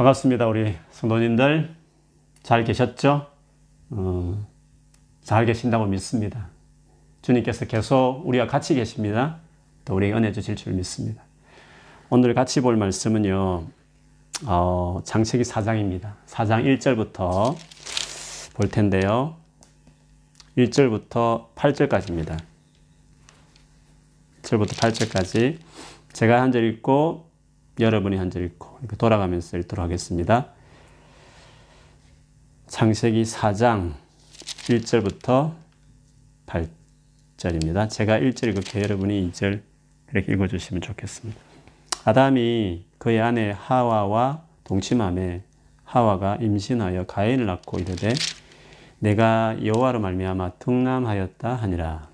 반갑습니다. 우리 성도님들 잘 계셨죠? 어, 잘 계신다고 믿습니다. 주님께서 계속 우리와 같이 계십니다. 또 우리에게 은혜 주실 줄 믿습니다. 오늘 같이 볼 말씀은요. 어, 장세기 4장입니다. 4장 1절부터 볼 텐데요. 1절부터 8절까지입니다. 1절부터 8절까지 제가 한 절 읽고 여러분이 한 절 읽고 돌아가면서 읽도록 하겠습니다. 창세기 4장 1절부터 8절입니다. 제가 1절 읽을게 여러분이 2절 이렇게 읽어주시면 좋겠습니다. 아담이 그의 아내 하와와 동침함에 하와가 임신하여 가인을 낳고 이르되 내가 여호와로 말미암아 등남하였다 하니라.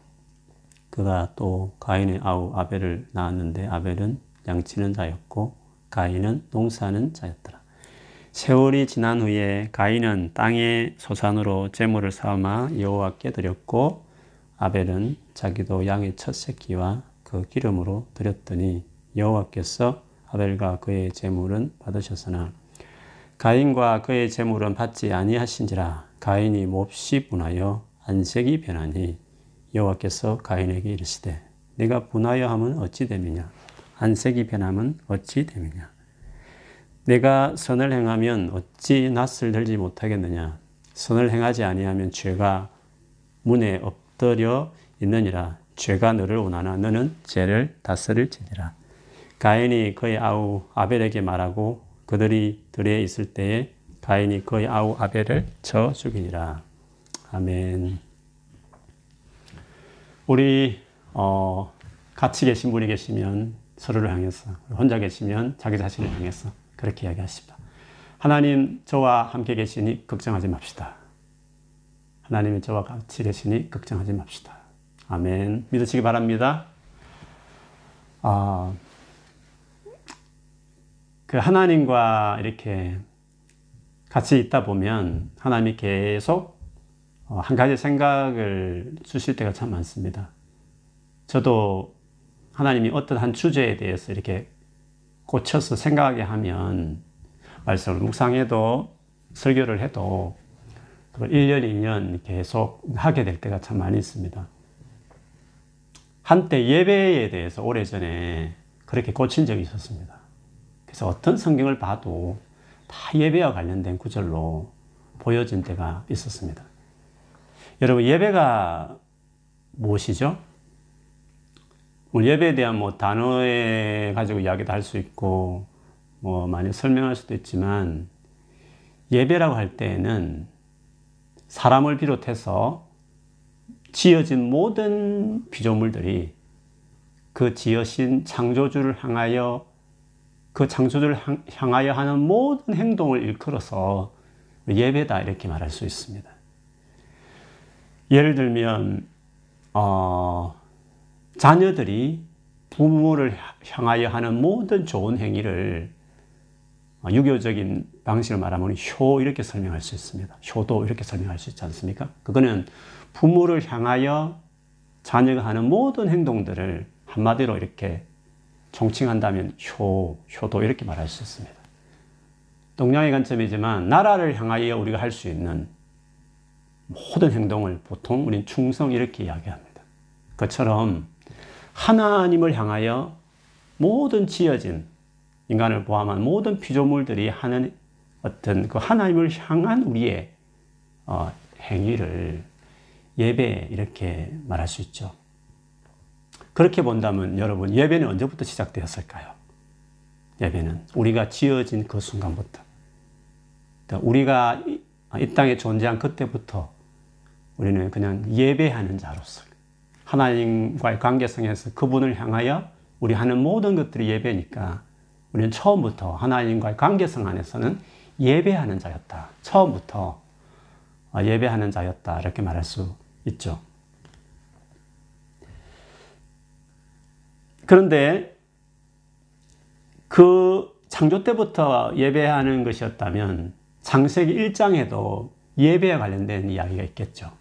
그가 또 가인의 아우 아벨을 낳았는데 아벨은 양치는 자였고 가인은 농사는 자였더라. 세월이 지난 후에 가인은 땅의 소산으로 재물을 삼아 여호와께 드렸고 아벨은 자기도 양의 첫 새끼와 그 기름으로 드렸더니 여호와께서 아벨과 그의 재물은 받으셨으나 가인과 그의 재물은 받지 아니하신지라 가인이 몹시 분하여 안색이 변하니 여호와께서 가인에게 이르시되 네가 분하여 함은 어찌 됨이냐 안색이 변함은 어찌 됨이냐? 내가 선을 행하면 어찌 낯을 들지 못하겠느냐? 선을 행하지 아니하면 죄가 문에 엎드려 있느니라. 죄가 너를 원하나? 너는 죄를 다스릴지니라. 가인이 그의 아우 아벨에게 말하고 그들이 들에 있을 때에 가인이 그의 아우 아벨을 쳐 죽이니라. 아멘. 우리 어, 같이 계신 분이 계시면 서로를 향해서 혼자 계시면 자기 자신을 향해서 그렇게 이야기하십니다. 하나님 저와 함께 계시니 걱정하지 맙시다. 하나님이 저와 같이 계시니 걱정하지 맙시다. 아멘. 믿으시기 바랍니다. 아, 그 하나님과 이렇게 같이 있다 보면 하나님이 계속 어, 한 가지 생각을 주실 때가 참 많습니다. 저도 하나님이 어떤 한 주제에 대해서 이렇게 꽂혀서 생각하게 하면 말씀을 묵상해도 설교를 해도 1년, 2년 계속 하게 될 때가 참 많이 있습니다. 한때 예배에 대해서 오래전에 그렇게 꽂힌 적이 있었습니다. 그래서 어떤 성경을 봐도 다 예배와 관련된 구절로 보여진 때가 있었습니다. 여러분, 예배가 무엇이죠? 예배에 대한 뭐 단어에 가지고 이야기도 할 수 있고, 뭐 많이 설명할 수도 있지만, 예배라고 할 때에는 사람을 비롯해서 지어진 모든 피조물들이 그 지으신 창조주를 향하여 그 창조주를 향하여 하는 모든 행동을 일컬어서 예배다 이렇게 말할 수 있습니다. 예를 들면 어, 자녀들이 부모를 향하여 하는 모든 좋은 행위를 어, 유교적인 방식으로 말하면 효 이렇게 설명할 수 있습니다. 효도 이렇게 설명할 수 있지 않습니까? 그거는 부모를 향하여 자녀가 하는 모든 행동들을 한마디로 이렇게 총칭한다면 효, 효도 이렇게 말할 수 있습니다. 동양의 관점이지만 나라를 향하여 우리가 할 수 있는 모든 행동을 보통 우리는 충성 이렇게 이야기합니다. 그처럼 하나님을 향하여 모든 지어진 인간을 포함한 모든 피조물들이 하는 어떤 그 하나님을 향한 우리의 어, 행위를 예배 이렇게 말할 수 있죠. 그렇게 본다면 여러분 예배는 언제부터 시작되었을까요? 예배는 우리가 지어진 그 순간부터 우리가 이 땅에 존재한 그때부터 우리는 그냥 예배하는 자로서 하나님과의 관계성에서 그분을 향하여 우리 하는 모든 것들이 예배니까 우리는 처음부터 하나님과의 관계성 안에서는 예배하는 자였다. 처음부터 예배하는 자였다. 이렇게 말할 수 있죠. 그런데 그 창조 때부터 예배하는 것이었다면 창세기 1장에도 예배와 관련된 이야기가 있겠죠.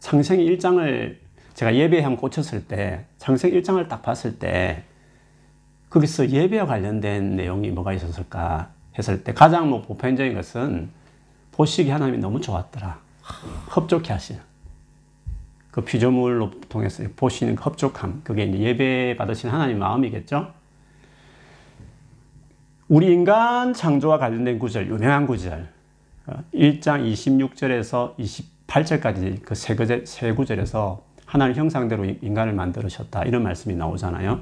창세기 1장을 제가 예배에 한번 꽂혔을 때, 창세기 1장을 딱 봤을 때, 거기서 예배와 관련된 내용이 뭐가 있었을까 했을 때 가장 뭐 보편적인 것은 보시기 하나님이 너무 좋았더라. 흡족해 하시는. 그 피조물로 통해서 보시는 그 흡족함. 그게 이제 예배 받으신 하나님 마음이겠죠? 우리 인간 창조와 관련된 구절, 유명한 구절. 1장 26절에서 28절까지 그 세, 구절, 세 구절에서 하나님 형상대로 인간을 만들으셨다. 이런 말씀이 나오잖아요.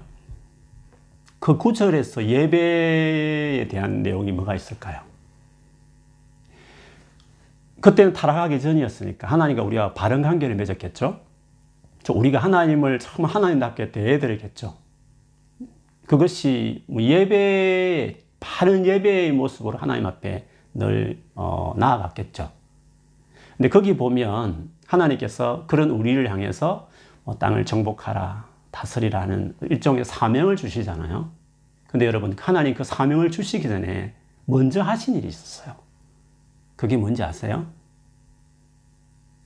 그 구절에서 예배에 대한 내용이 뭐가 있을까요? 그때는 타락하기 전이었으니까 하나님과 우리가 바른 관계를 맺었겠죠. 우리가 하나님을 참 하나님답게 대해드리겠죠. 그것이 뭐 예배 바른 예배의 모습으로 하나님 앞에 늘 어, 나아갔겠죠. 근데 거기 보면 하나님께서 그런 우리를 향해서 뭐 땅을 정복하라, 다스리라는 일종의 사명을 주시잖아요. 근데 여러분, 하나님 그 사명을 주시기 전에 먼저 하신 일이 있었어요. 그게 뭔지 아세요?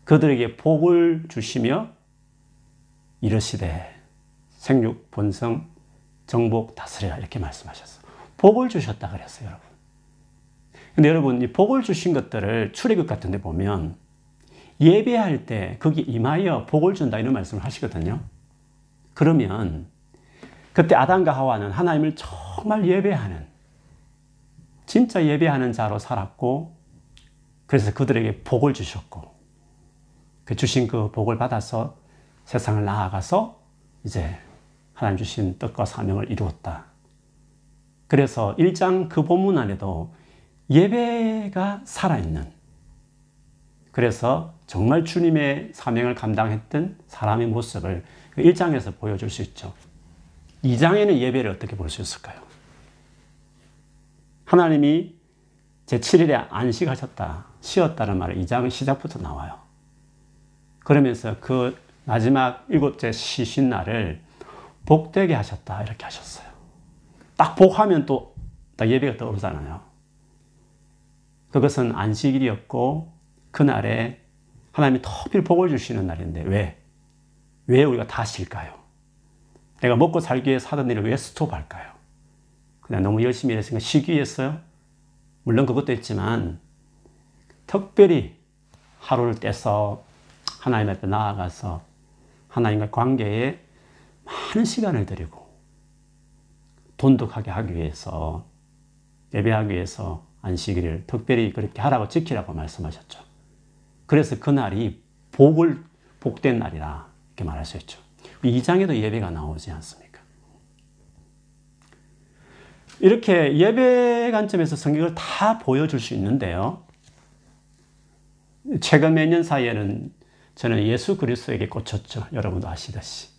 그들에게 복을 주시며 이러시되 생육, 본성, 정복, 다스리라 이렇게 말씀하셨어요. 복을 주셨다 그랬어요, 여러분. 근데 여러분, 이 복을 주신 것들을 출애굽 같은 데 보면 예배할 때 거기 임하여 복을 준다 이런 말씀을 하시거든요. 그러면 그때 아담과 하와는 하나님을 정말 예배하는 진짜 예배하는 자로 살았고 그래서 그들에게 복을 주셨고 그 주신 그 복을 받아서 세상을 나아가서 이제 하나님 주신 뜻과 사명을 이루었다. 그래서 1장 그 본문 안에도 예배가 살아있는 그래서 정말 주님의 사명을 감당했던 사람의 모습을 1장에서 그 보여줄 수 있죠. 2장에는 예배를 어떻게 볼 수 있을까요? 하나님이 제7일에 안식하셨다, 쉬었다는 말을 2장 시작부터 나와요. 그러면서 그 마지막 일곱째 쉬신 날을 복되게 하셨다, 이렇게 하셨어요. 딱 복하면 또, 딱 예배가 떠오르잖아요. 그것은 안식일이었고, 그날에 하나님이 터필 복을 주시는 날인데, 왜? 왜 우리가 다 쉴까요? 내가 먹고 살기 위해 사던 일을 왜 스톱할까요? 그냥 너무 열심히 일했으니까 쉬기 위해서요? 물론 그것도 있지만, 특별히 하루를 떼서 하나님 앞에 나아가서 하나님과 관계에 많은 시간을 들이고 돈독하게 하기 위해서 예배하기 위해서 안식일을 특별히 그렇게 하라고 지키라고 말씀하셨죠. 그래서 그날이 복을 복된 날이라 이렇게 말할 수 있죠. 2장에도 예배가 나오지 않습니까? 이렇게 예배 관점에서 성경을 다 보여줄 수 있는데요. 최근 몇 년 사이에는 저는 예수 그리스도에게 꽂혔죠. 여러분도 아시듯이.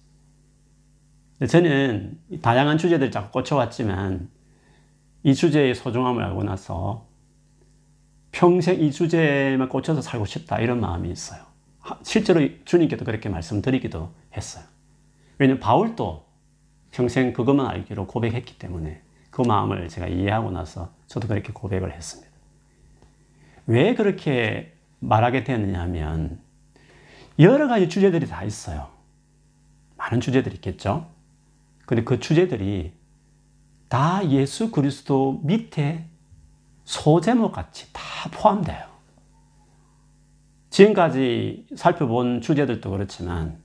저는 다양한 주제들 자꾸 꽂혀왔지만 이 주제의 소중함을 알고 나서 평생 이 주제에만 꽂혀서 살고 싶다 이런 마음이 있어요. 실제로 주님께도 그렇게 말씀드리기도 했어요. 왜냐면 바울도 평생 그것만 알기로 고백했기 때문에 그 마음을 제가 이해하고 나서 저도 그렇게 고백을 했습니다. 왜 그렇게 말하게 되느냐 하면 여러 가지 주제들이 다 있어요. 많은 주제들이 있겠죠. 근데 그 주제들이 다 예수 그리스도 밑에 소제목 같이 다 포함돼요. 지금까지 살펴본 주제들도 그렇지만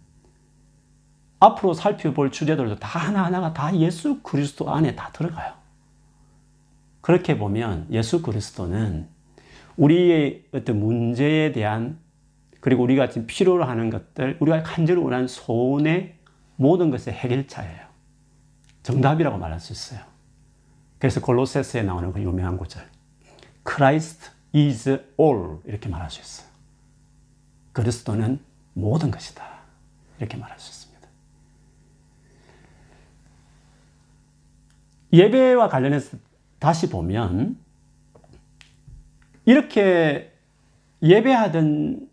앞으로 살펴볼 주제들도 다 하나하나가 다 예수 그리스도 안에 다 들어가요. 그렇게 보면 예수 그리스도는 우리의 어떤 문제에 대한 그리고 우리가 지금 필요로 하는 것들, 우리가 간절히 원하는 소원의 모든 것의 해결자예요. 정답이라고 말할 수 있어요. 그래서 골로세스에 나오는 그 유명한 구절. Christ is all. 이렇게 말할 수 있어요. 그리스도는 모든 것이다. 이렇게 말할 수 있습니다. 예배와 관련해서 다시 보면, 이렇게 예배하던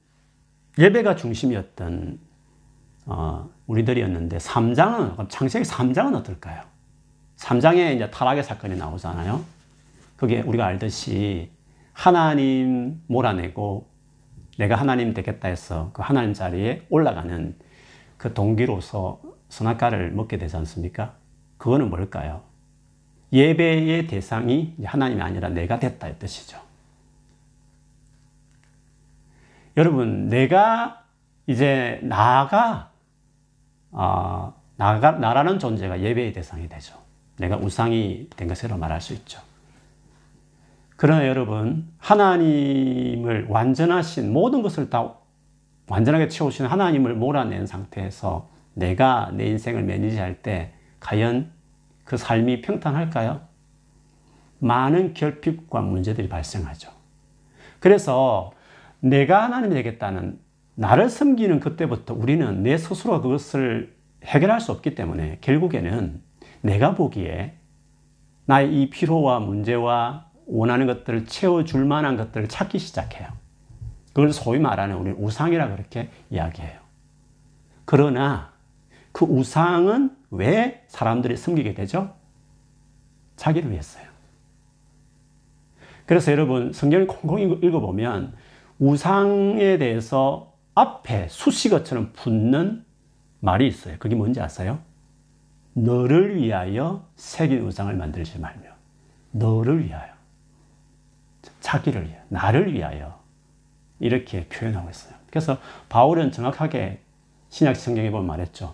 예배가 중심이었던 어, 우리들이었는데 3장은 창세기 3장은 어떨까요? 3장에 이제 타락의 사건이 나오잖아요. 그게 우리가 알듯이 하나님 몰아내고 내가 하나님 되겠다 해서 그 하나님 자리에 올라가는 그 동기로서 선악과를 먹게 되지 않습니까? 그거는 뭘까요? 예배의 대상이 하나님이 아니라 내가 됐다 이 뜻이죠. 여러분, 내가 이제 나가 어, 나가 나라는 존재가 예배의 대상이 되죠. 내가 우상이 된 것으로 말할 수 있죠. 그러나 여러분, 하나님을 완전하신 모든 것을 다 완전하게 채우신 하나님을 몰아낸 상태에서 내가 내 인생을 매니지할 때 과연 그 삶이 평탄할까요? 많은 결핍과 문제들이 발생하죠. 그래서 내가 하나님이 되겠다는 나를 섬기는 그때부터 우리는 내 스스로 그것을 해결할 수 없기 때문에 결국에는 내가 보기에 나의 이 피로와 문제와 원하는 것들을 채워줄 만한 것들을 찾기 시작해요. 그걸 소위 말하는 우리 우상이라 그렇게 이야기해요. 그러나 그 우상은 왜 사람들이 섬기게 되죠? 자기를 위해서요. 그래서 여러분 성경을 콩콩 읽어보면 우상에 대해서 앞에 수식어처럼 붙는 말이 있어요. 그게 뭔지 아세요? 너를 위하여 새긴 우상을 만들지 말며 너를 위하여 자기를 위하여 나를 위하여 이렇게 표현하고 있어요. 그래서 바울은 정확하게 신약 성경에 보면 말했죠.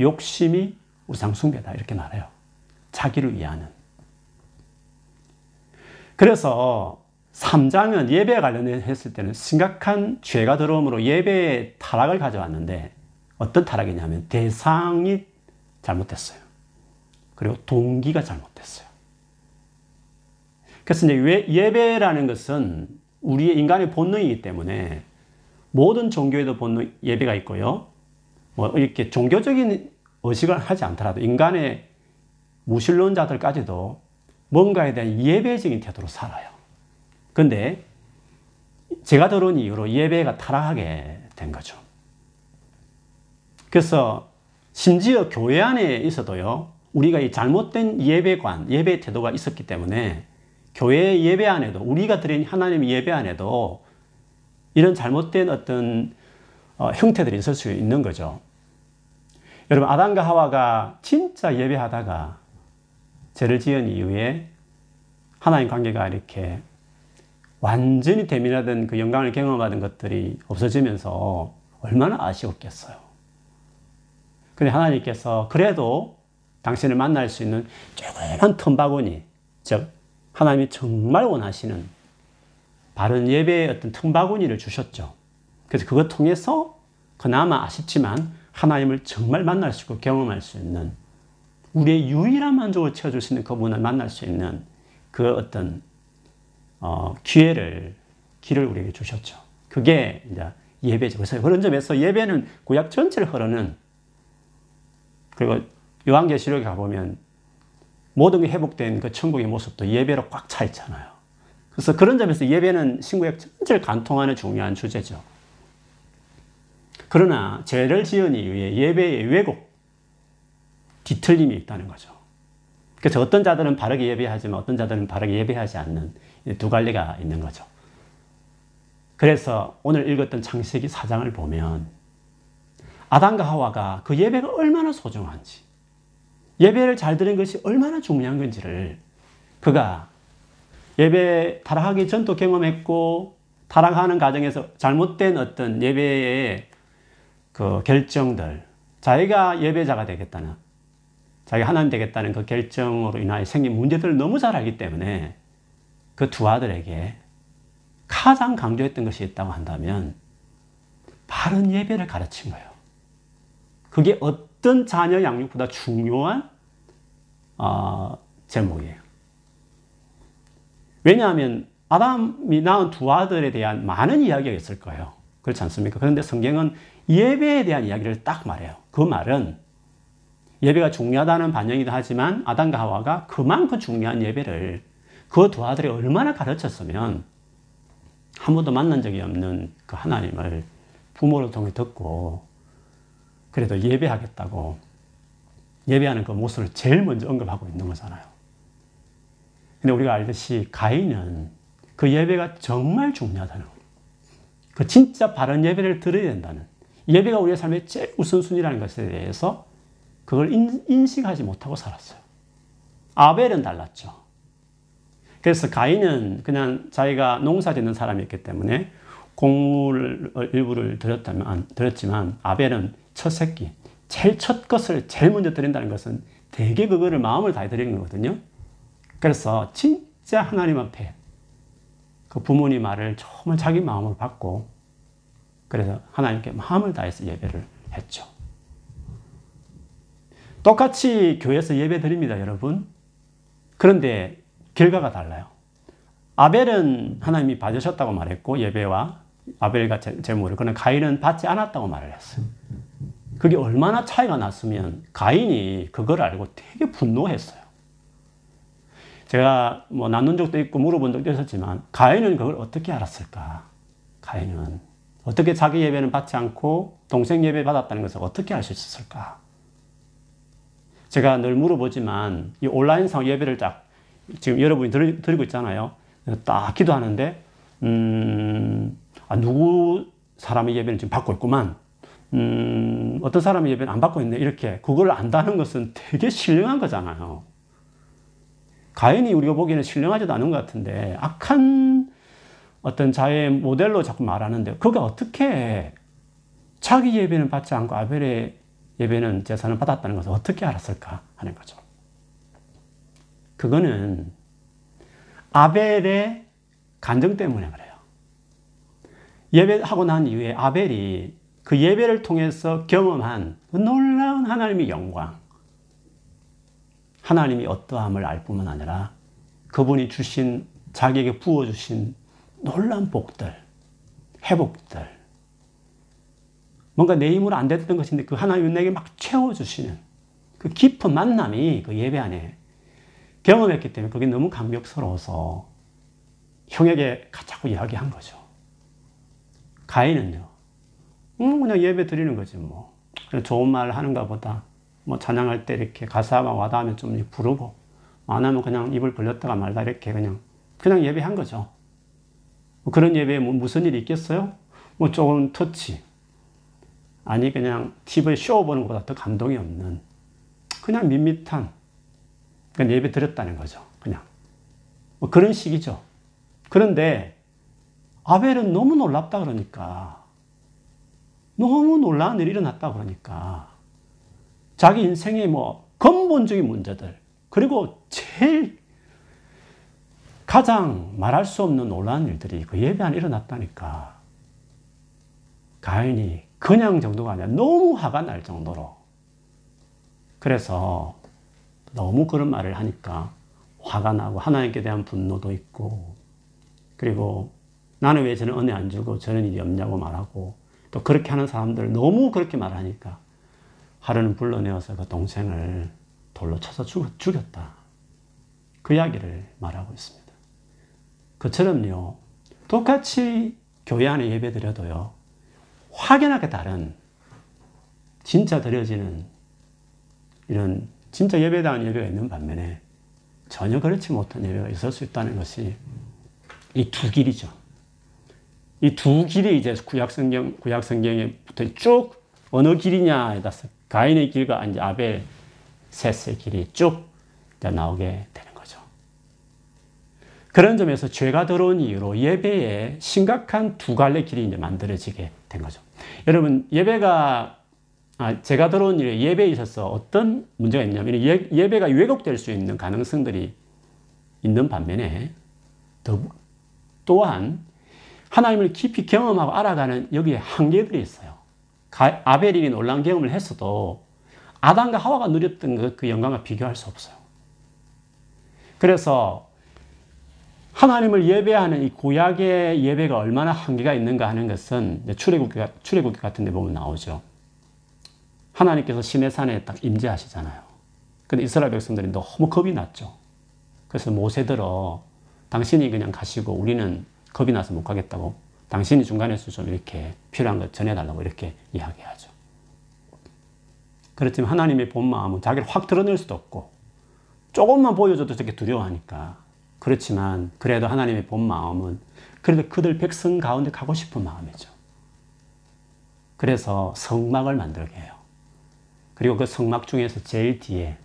욕심이 우상 숭배다 이렇게 말해요. 자기를 위하는. 그래서 3장은 예배에 관련했을 때는 심각한 죄가 들어옴으로 예배의 타락을 가져왔는데 어떤 타락이냐면 대상이 잘못됐어요. 그리고 동기가 잘못됐어요. 그래서 이제 예배라는 것은 우리의 인간의 본능이기 때문에 모든 종교에도 본능 예배가 있고요. 뭐 이렇게 종교적인 의식을 하지 않더라도 인간의 무신론자들까지도 뭔가에 대한 예배적인 태도로 살아요. 근데 제가 들어온 이후로 예배가 타락하게 된 거죠. 그래서 심지어 교회 안에 있어도요, 우리가 이 잘못된 예배관, 예배 태도가 있었기 때문에 교회 예배 안에도, 우리가 드린 하나님 예배 안에도 이런 잘못된 어떤 어, 형태들이 있을 수 있는 거죠. 여러분, 아담과 하와가 진짜 예배하다가 죄를 지은 이후에 하나님 관계가 이렇게 완전히 대민하던 그 영광을 경험하던 것들이 없어지면서 얼마나 아쉬웠겠어요. 근데 하나님께서 그래도 당신을 만날 수 있는 조그만 틈바구니, 즉, 하나님이 정말 원하시는 바른 예배의 어떤 틈바구니를 주셨죠. 그래서 그것 통해서 그나마 아쉽지만 하나님을 정말 만날 수 있고 경험할 수 있는 우리의 유일한 만족을 채워줄 수 있는 그분을 만날 수 있는 그 어떤 어, 기회를 길을 우리에게 주셨죠. 그게 이제 예배죠. 그래서 그런 점에서 예배는 구약 전체를 흐르는 그리고 요한계시록에 가보면 모든 게 회복된 그 천국의 모습도 예배로 꽉 차 있잖아요. 그래서 그런 점에서 예배는 신구약 전체를 관통하는 중요한 주제죠. 그러나 죄를 지은 이후에 예배의 왜곡, 뒤틀림이 있다는 거죠. 그래서 어떤 자들은 바르게 예배하지만 어떤 자들은 바르게 예배하지 않는 두 갈래가 있는 거죠. 그래서 오늘 읽었던 창세기 4장을 보면 아담과 하와가 그 예배가 얼마나 소중한지 예배를 잘 드린 것이 얼마나 중요한 건지를 그가 예배 타락하기 전도 경험했고 타락하는 과정에서 잘못된 어떤 예배의 그 결정들 자기가 예배자가 되겠다는 자기가 하나님 되겠다는 그 결정으로 인하여 생긴 문제들을 너무 잘 알기 때문에 그 두 아들에게 가장 강조했던 것이 있다고 한다면 바른 예배를 가르친 거예요. 그게 어떤 자녀 양육보다 중요한 어, 제목이에요. 왜냐하면 아담이 낳은 두 아들에 대한 많은 이야기가 있을 거예요. 그렇지 않습니까? 그런데 성경은 예배에 대한 이야기를 딱 말해요. 그 말은 예배가 중요하다는 반영이기도 하지만 아담과 하와가 그만큼 중요한 예배를 그 두 아들이 얼마나 가르쳤으면 한 번도 만난 적이 없는 그 하나님을 부모를 통해 듣고 그래도 예배하겠다고 예배하는 그 모습을 제일 먼저 언급하고 있는 거잖아요. 근데 우리가 알듯이 가인은 그 예배가 정말 중요하다는 그 진짜 바른 예배를 드려야 된다는 예배가 우리의 삶의 제일 우선순위라는 것에 대해서 그걸 인, 식하지 못하고 살았어요. 아벨은 달랐죠. 그래서 가인은 그냥 자기가 농사 짓는 사람이었기 때문에 공물 일부를 드렸다면, 드렸지만 아벨은 첫 새끼, 제일 첫 것을 제일 먼저 드린다는 것은 되게 그거를 마음을 다해 드리는 거거든요. 그래서 진짜 하나님 앞에 그 부모님 말을 정말 자기 마음으로 받고 그래서 하나님께 마음을 다해서 예배를 했죠. 똑같이 교회에서 예배 드립니다, 여러분. 그런데 결과가 달라요. 아벨은 하나님이 받으셨다고 말했고 예배와 아벨과 제물을 그러나 가인은 받지 않았다고 말을 했어요. 그게 얼마나 차이가 났으면 가인이 그걸 알고 되게 분노했어요. 제가 뭐 나눈 적도 있고 물어본 적도 있었지만 가인은 그걸 어떻게 알았을까? 가인은 어떻게 자기 예배는 받지 않고 동생 예배 받았다는 것을 어떻게 알 수 있었을까? 제가 늘 물어보지만 이 온라인상 예배를 딱 지금 여러분이 들, 드리고 있잖아요. 딱 기도하는데 음, 아, 누구 사람의 예배를 지금 받고 있구만. 음, 어떤 사람의 예배는 안 받고 있네. 이렇게. 그걸 안다는 것은 되게 신령한 거잖아요. 가인이 우리가 보기에는 신령하지도 않은 것 같은데, 악한 어떤 자의 모델로 자꾸 말하는데, 그가 어떻게 자기 예배는 받지 않고 아벨의 예배는 재산을 받았다는 것을 어떻게 알았을까 하는 거죠. 그거는 아벨의 간정 때문에 그래요. 예배하고 난 이후에 아벨이 그 예배를 통해서 경험한 그 놀라운 하나님의 영광, 하나님이 어떠함을 알 뿐만 아니라 그분이 주신 자기에게 부어주신 놀라운 복들, 회복들, 뭔가 내 힘으로 안 됐던 것인데 그 하나님이 내게 막 채워주시는 그 깊은 만남이 그 예배 안에 경험했기 때문에 그게 너무 감격스러워서 형에게 자꾸 이야기한 거죠. 가인은요, 음, 그냥 예배 드리는 거지, 뭐. 좋은 말 하는가 보다. 뭐 찬양할 때 이렇게 가사가 와닿으면 좀 부르고, 안 하면 그냥 입을 벌렸다가 말다 이렇게 그냥, 그냥 예배한 거죠. 뭐 그런 예배에 뭐 무슨 일이 있겠어요? 뭐 조금 터치. 아니, 그냥 TV 쇼 보는 것보다 더 감동이 없는, 그냥 밋밋한, 그냥 예배 드렸다는 거죠. 그냥. 뭐 그런 식이죠. 그런데, 아벨은 너무 놀랍다 그러니까, 너무 놀라운 일이 일어났다 그러니까 자기 인생의 뭐 근본적인 문제들 그리고 제일 가장 말할 수 없는 놀라운 일들이 그 예배 안에 일어났다니까. 가인이 그냥 정도가 아니라 너무 화가 날 정도로. 그래서 너무 그런 말을 하니까 화가 나고 하나님께 대한 분노도 있고 그리고 나는 왜 저는 은혜 안 주고 저는 일이 없냐고 말하고 또 그렇게 하는 사람들 너무 그렇게 말하니까 하루는 불러내어서 그 동생을 돌로 쳐서 죽였다. 그 이야기를 말하고 있습니다. 그처럼요, 똑같이 교회 안에 예배 드려도요, 확연하게 다른, 진짜 드려지는 이런 진짜 예배다운 예배가 있는 반면에 전혀 그렇지 못한 예배가 있을 수 있다는 것이 이 두 길이죠. 이 두 길이 이제 구약 성경 구약 성경에 붙어 쭉 어느 길이냐에 따라서 가인의 길과 이제 아벨 셋의 길이 쭉 나오게 되는 거죠. 그런 점에서 죄가 들어온 이유로 예배에 심각한 두 갈래 길이 이제 만들어지게 된 거죠. 여러분 예배가 아, 제가 들어온 일에 예배에 있어서 어떤 문제가 있냐면 예, 예배가 왜곡될 수 있는 가능성들이 있는 반면에 더, 또한 하나님을 깊이 경험하고 알아가는 여기에 한계들이 있어요. 아벨이 놀란 경험을 했어도 아담과 하와가 누렸던 그, 그 영광과 비교할 수 없어요. 그래서 하나님을 예배하는 이 구약의 예배가 얼마나 한계가 있는가 하는 것은 출애굽기, 출애굽기 같은 데 보면 나오죠. 하나님께서 시내산에 딱 임재하시잖아요. 근데 이스라엘 백성들이 너무 겁이 났죠. 그래서 모세 들어 당신이 그냥 가시고 우리는 겁이 나서 못 가겠다고 당신이 중간에서 좀 이렇게 필요한 것 전해달라고 이렇게 이야기하죠. 그렇지만 하나님의 본 마음은 자기를 확 드러낼 수도 없고 조금만 보여줘도 저렇게 두려워하니까 그렇지만 그래도 하나님의 본 마음은 그래도 그들 백성 가운데 가고 싶은 마음이죠. 그래서 성막을 만들게 해요. 그리고 그 성막 중에서 제일 뒤에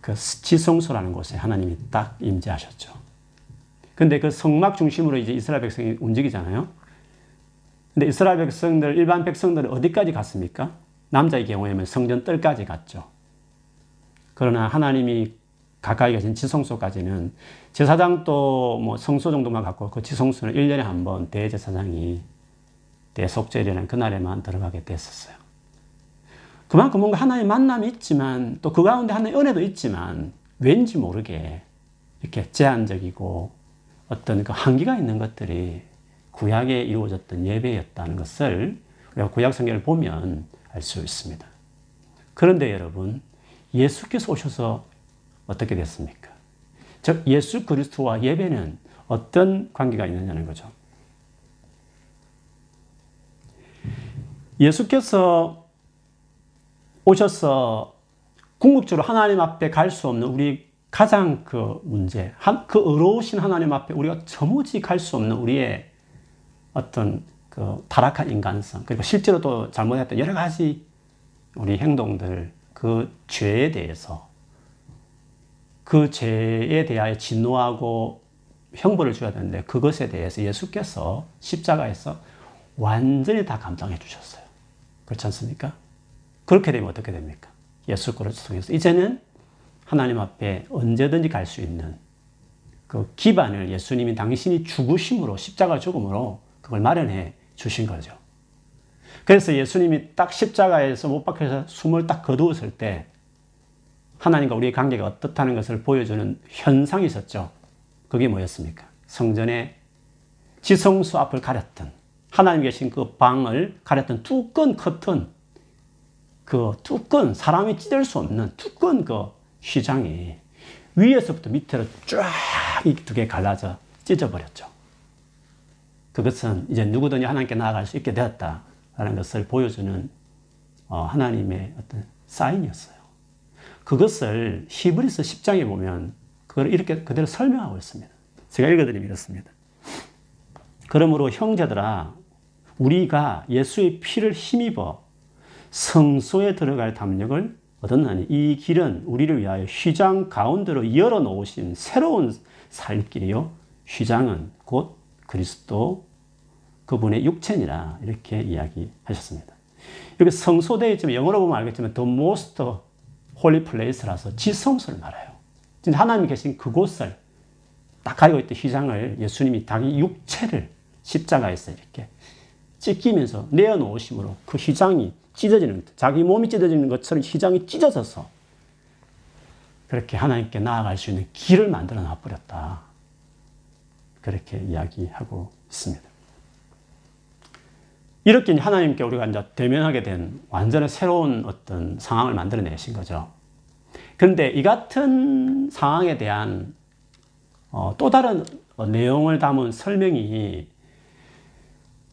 그 지성소라는 곳에 하나님이 딱 임재하셨죠. 근데 그 성막 중심으로 이제 이스라엘 백성이 움직이잖아요. 근데 이스라엘 백성들, 일반 백성들은 어디까지 갔습니까? 남자의 경우에는 성전 뜰까지 갔죠. 그러나 하나님이 가까이 계신 지성소까지는 제사장도 뭐 성소 정도만 갖고 그 지성소는 1년에 한 번 대제사장이 대속절이라는 그날에만 들어가게 됐었어요. 그만큼 뭔가 하나의 만남이 있지만 또 그 가운데 하나의 은혜도 있지만 왠지 모르게 이렇게 제한적이고 어떤 그 한계가 있는 것들이 구약에 이루어졌던 예배였다는 것을 우리가 구약 성경을 보면 알 수 있습니다. 그런데 여러분, 예수께서 오셔서 어떻게 됐습니까? 즉, 예수 그리스도와 예배는 어떤 관계가 있느냐는 거죠. 예수께서 오셔서 궁극적으로 하나님 앞에 갈 수 없는 우리 가장 그 문제, 그 어려우신 하나님 앞에 우리가 저무지 갈 수 없는 우리의 어떤 그 타락한 인간성, 그리고 실제로 또 잘못했던 여러 가지 우리 행동들, 그 죄에 대해서 그 죄에 대하여 진노하고 형벌을 줘야 되는데 그것에 대해서 예수께서 십자가에서 완전히 다 감당해 주셨어요. 그렇지 않습니까? 그렇게 되면 어떻게 됩니까? 예수 그리스도 통해서 이제는 하나님 앞에 언제든지 갈 수 있는 그 기반을 예수님이 당신이 죽으심으로 십자가 죽음으로 그걸 마련해 주신 거죠. 그래서 예수님이 딱 십자가에서 못 박혀서 숨을 딱 거두었을 때 하나님과 우리의 관계가 어떻다는 것을 보여주는 현상이 있었죠. 그게 뭐였습니까? 성전의 지성수 앞을 가렸던 하나님 계신 그 방을 가렸던 두꺼운 커튼 그 두꺼운 사람이 찢을 수 없는 두꺼운 그 휘장이 위에서부터 밑으로 쫙 이 두 개 갈라져 찢어버렸죠. 그것은 이제 누구든지 하나님께 나아갈 수 있게 되었다라는 것을 보여주는 어, 하나님의 어떤 사인이었어요. 그것을 히브리서 10장에 보면 그걸 이렇게 그대로 설명하고 있습니다. 제가 읽어드리면 이렇습니다. 그러므로 형제들아 우리가 예수의 피를 힘입어 성소에 들어갈 담력을 얻었나니 이 길은 우리를 위하여 휘장 가운데로 열어놓으신 새로운 살길이요 휘장은 곧 그리스도 그분의 육체니라 이렇게 이야기하셨습니다. 여기 성소되어 있지만 영어로 보면 알겠지만 the most holy place라서 지성소를 말해요. 진짜 하나님이 계신 그곳을 딱 가지고 있던 휘장을 예수님이 자기 육체를 십자가에서 이렇게 찢기면서 내어놓으심으로 그 휘장이 찢어지는 자기 몸이 찢어지는 것처럼 휘장이 찢어져서 그렇게 하나님께 나아갈 수 있는 길을 만들어 놔버렸다. 그렇게 이야기하고 있습니다. 이렇게 하나님께 우리가 이제 대면하게 된 완전히 새로운 어떤 상황을 만들어내신 거죠. 그런데 이 같은 상황에 대한 어, 또 다른 내용을 담은 설명이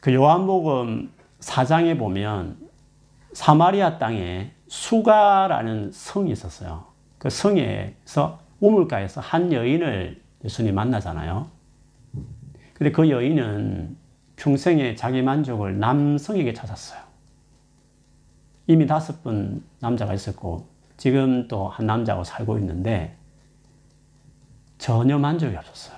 그 요한복음 4장에 보면 사마리아 땅에 수가라는 성이 있었어요. 그 성에서 우물가에서 한 여인을 예수님 만나잖아요. 근데 그 여인은 평생에 자기 만족을 남성에게 찾았어요. 이미 다섯 분 남자가 있었고, 지금 또 한 남자하고 살고 있는데, 전혀 만족이 없었어요.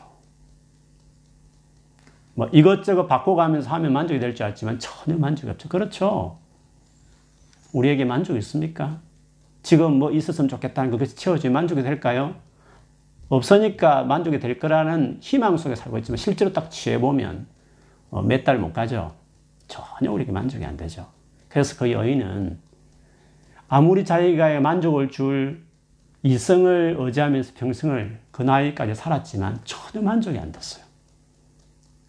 뭐 이것저것 바꿔가면서 하면 만족이 될 줄 알지만 전혀 만족이 없죠. 그렇죠. 우리에게 만족이 있습니까? 지금 뭐 있었으면 좋겠다는 그것이 채워지면 만족이 될까요? 없으니까 만족이 될 거라는 희망 속에 살고 있지만 실제로 딱 취해보면 어, 몇달 못 가죠. 전혀 우리에게 만족이 안 되죠. 그래서 그 여인은 아무리 자기가 만족을 줄 이성을 의지하면서 평생을 그 나이까지 살았지만 전혀 만족이 안 됐어요.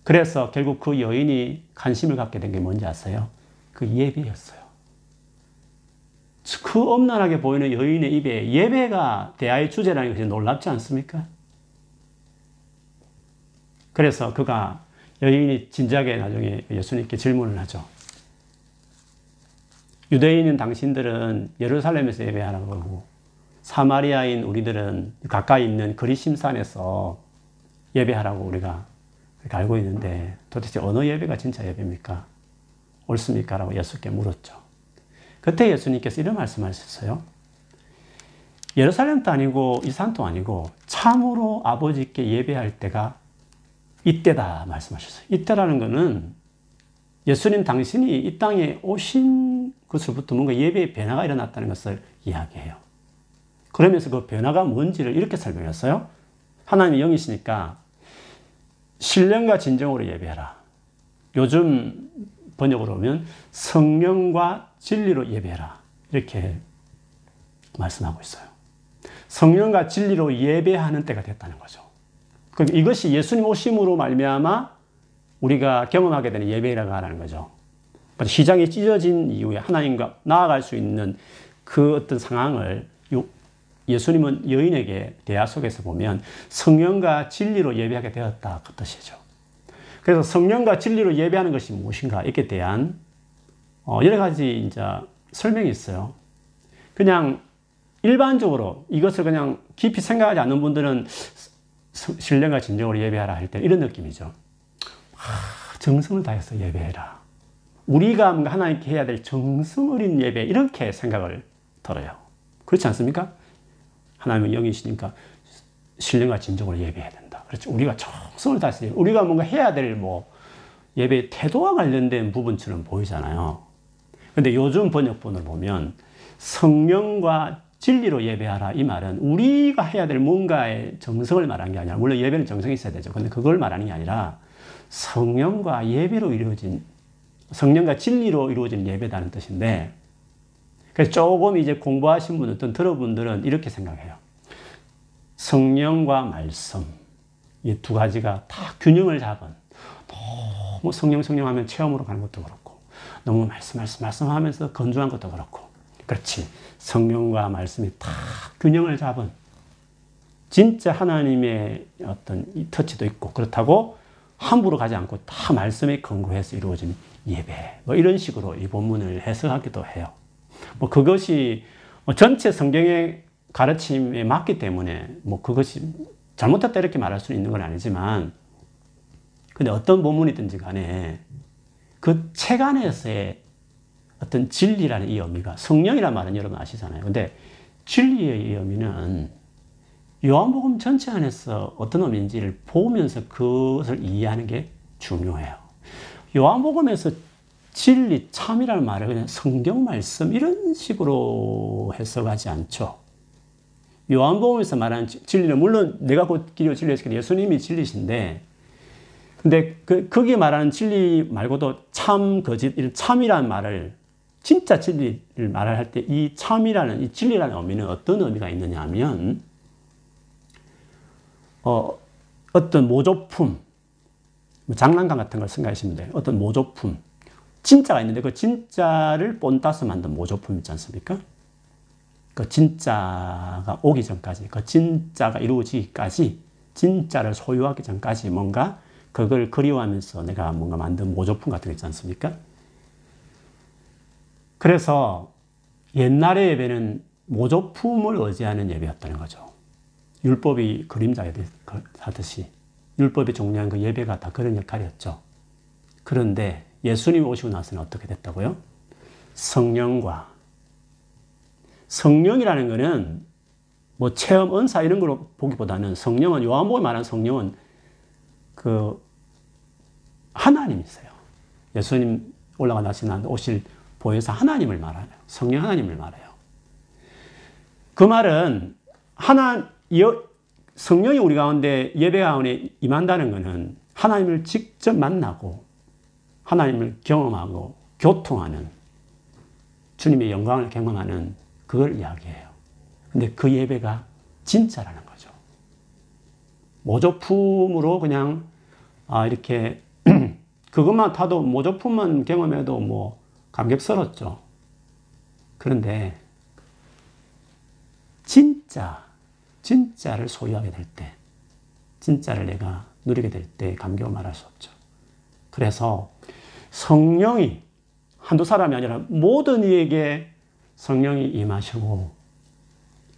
그래서 결국 그 여인이 관심을 갖게 된 게 뭔지 아세요? 그 예배였어요. 그 엄란하게 보이는 여인의 입에 예배가 대화의 주제라는 것이 놀랍지 않습니까? 그래서 그가 여인이 진지하게 나중에 예수님께 질문을 하죠. 유대인인 당신들은 예루살렘에서 예배하라고 하고 사마리아인 우리들은 가까이 있는 그리심산에서 예배하라고 우리가 알고 있는데 도대체 어느 예배가 진짜 예배입니까? 옳습니까? 라고 예수께 물었죠. 그때 예수님께서 이런 말씀하셨어요. 예루살렘도 아니고 이 산도 아니고 참으로 아버지께 예배할 때가 이때다 말씀하셨어요. 이때라는 것은 예수님 당신이 이 땅에 오신 것으로부터 뭔가 예배의 변화가 일어났다는 것을 이야기해요. 그러면서 그 변화가 뭔지를 이렇게 설명했어요. 하나님이 영이시니까 신령과 진정으로 예배하라. 요즘 번역으로 보면 성령과 진리로 예배하라. 이렇게 말씀하고 있어요. 성령과 진리로 예배하는 때가 됐다는 거죠. 그럼 이것이 예수님 오심으로 말미암아 우리가 경험하게 되는 예배라고 하는 거죠. 시장이 찢어진 이후에 하나님과 나아갈 수 있는 그 어떤 상황을 예수님은 여인에게 대화 속에서 보면 성령과 진리로 예배하게 되었다 그 뜻이죠. 그래서 성령과 진리로 예배하는 것이 무엇인가 이에 대한 어, 여러 가지 이제 설명이 있어요. 그냥 일반적으로 이것을 그냥 깊이 생각하지 않는 분들은 신령과 진정으로 예배하라 할 때 이런 느낌이죠. 정성을 다해서 예배해라. 우리가 하나님께 해야 될 정성 어린 예배 이렇게 생각을 들어요. 그렇지 않습니까? 하나님은 영이시니까 신령과 진정으로 예배해야 된다. 그렇죠. 우리가 정성을 다해서 우리가 뭔가 해야 될 뭐 예배 태도와 관련된 부분처럼 보이잖아요. 근데 요즘 번역본을 보면 성령과 진리로 예배하라 이 말은 우리가 해야 될 뭔가의 정성을 말하는 게 아니라 물론 예배는 정성이 있어야 되죠. 근데 그걸 말하는 게 아니라 성령과 예배로 이루어진 성령과 진리로 이루어진 예배다는 뜻인데 그래서 조금 이제 공부하신 분, 어떤 들어분들은 이렇게 생각해요. 성령과 말씀, 이 두 가지가 다 균형을 잡은, 너무 성령, 성령 하면 체험으로 가는 것도 그렇고, 너무 말씀, 말씀, 말씀하면서 건조한 것도 그렇고, 그렇지. 성령과 말씀이 다 균형을 잡은, 진짜 하나님의 어떤 터치도 있고, 그렇다고 함부로 가지 않고 다 말씀에 근거해서 이루어진 예배. 뭐 이런 식으로 이 본문을 해석하기도 해요. 뭐 그것이 뭐 전체 성경의 가르침에 맞기 때문에 뭐 그것이 잘못했다 이렇게 말할 수 있는 건 아니지만 근데 어떤 본문이든지 간에 그 책 안에서의 어떤 진리라는 이 의미가 성령이란 말은 여러분 아시잖아요. 근데 진리의 의미는 요한복음 전체 안에서 어떤 의미인지를 보면서 그것을 이해하는 게 중요해요. 요한복음에서 진리, 참이라는 말을 그냥 성경 말씀 이런 식으로 해석하지 않죠. 요한복음에서 말하는 진리는 물론 내가 곧 길이요 진리였으니 예수님이 진리신데 근데 그 거기에 말하는 진리 말고도 참 거짓 참이라는 말을 진짜 진리를 말할 때 이 참이라는 이 진리라는 의미는 어떤 의미가 있느냐 하면 어, 어떤 모조품, 뭐 장난감 같은 걸 생각하시면 돼요. 어떤 모조품. 진짜가 있는데 그 진짜를 본따서 만든 모조품 있지 않습니까? 그 진짜가 오기 전까지, 그 진짜가 이루어지기까지, 진짜를 소유하기 전까지 뭔가 그걸 그리워하면서 내가 뭔가 만든 모조품 같은 거 있지 않습니까? 그래서 옛날의 예배는 모조품을 의지하는 예배였다는 거죠. 율법이 그림자에 하듯이 율법이 종료한 그 예배가 다 그런 역할이었죠. 그런데 예수님이 오시고 나서는 어떻게 됐다고요? 성령과 성령이라는 것은 뭐 체험, 은사 이런 걸로 보기보다는 성령은 요한복음 말하는 성령은 그 하나님이세요. 예수님 올라가 나시나 오실 보혜사 하나님을 말하요. 성령 하나님을 말해요. 그 말은 하나 성령이 우리 가운데 예배 가운데 임한다는 것은 하나님을 직접 만나고 하나님을 경험하고 교통하는 주님의 영광을 경험하는 그걸 이야기해요. 근데 그 예배가 진짜라는 거죠. 모조품으로 그냥 아 이렇게 그것만 타도 모조품만 경험해도 뭐 감격스럽죠. 그런데 진짜 진짜를 소유하게 될 때, 진짜를 내가 누리게 될 때 감격을 말할 수 없죠. 그래서 성령이 한두 사람이 아니라 모든 이에게 성령이 임하시고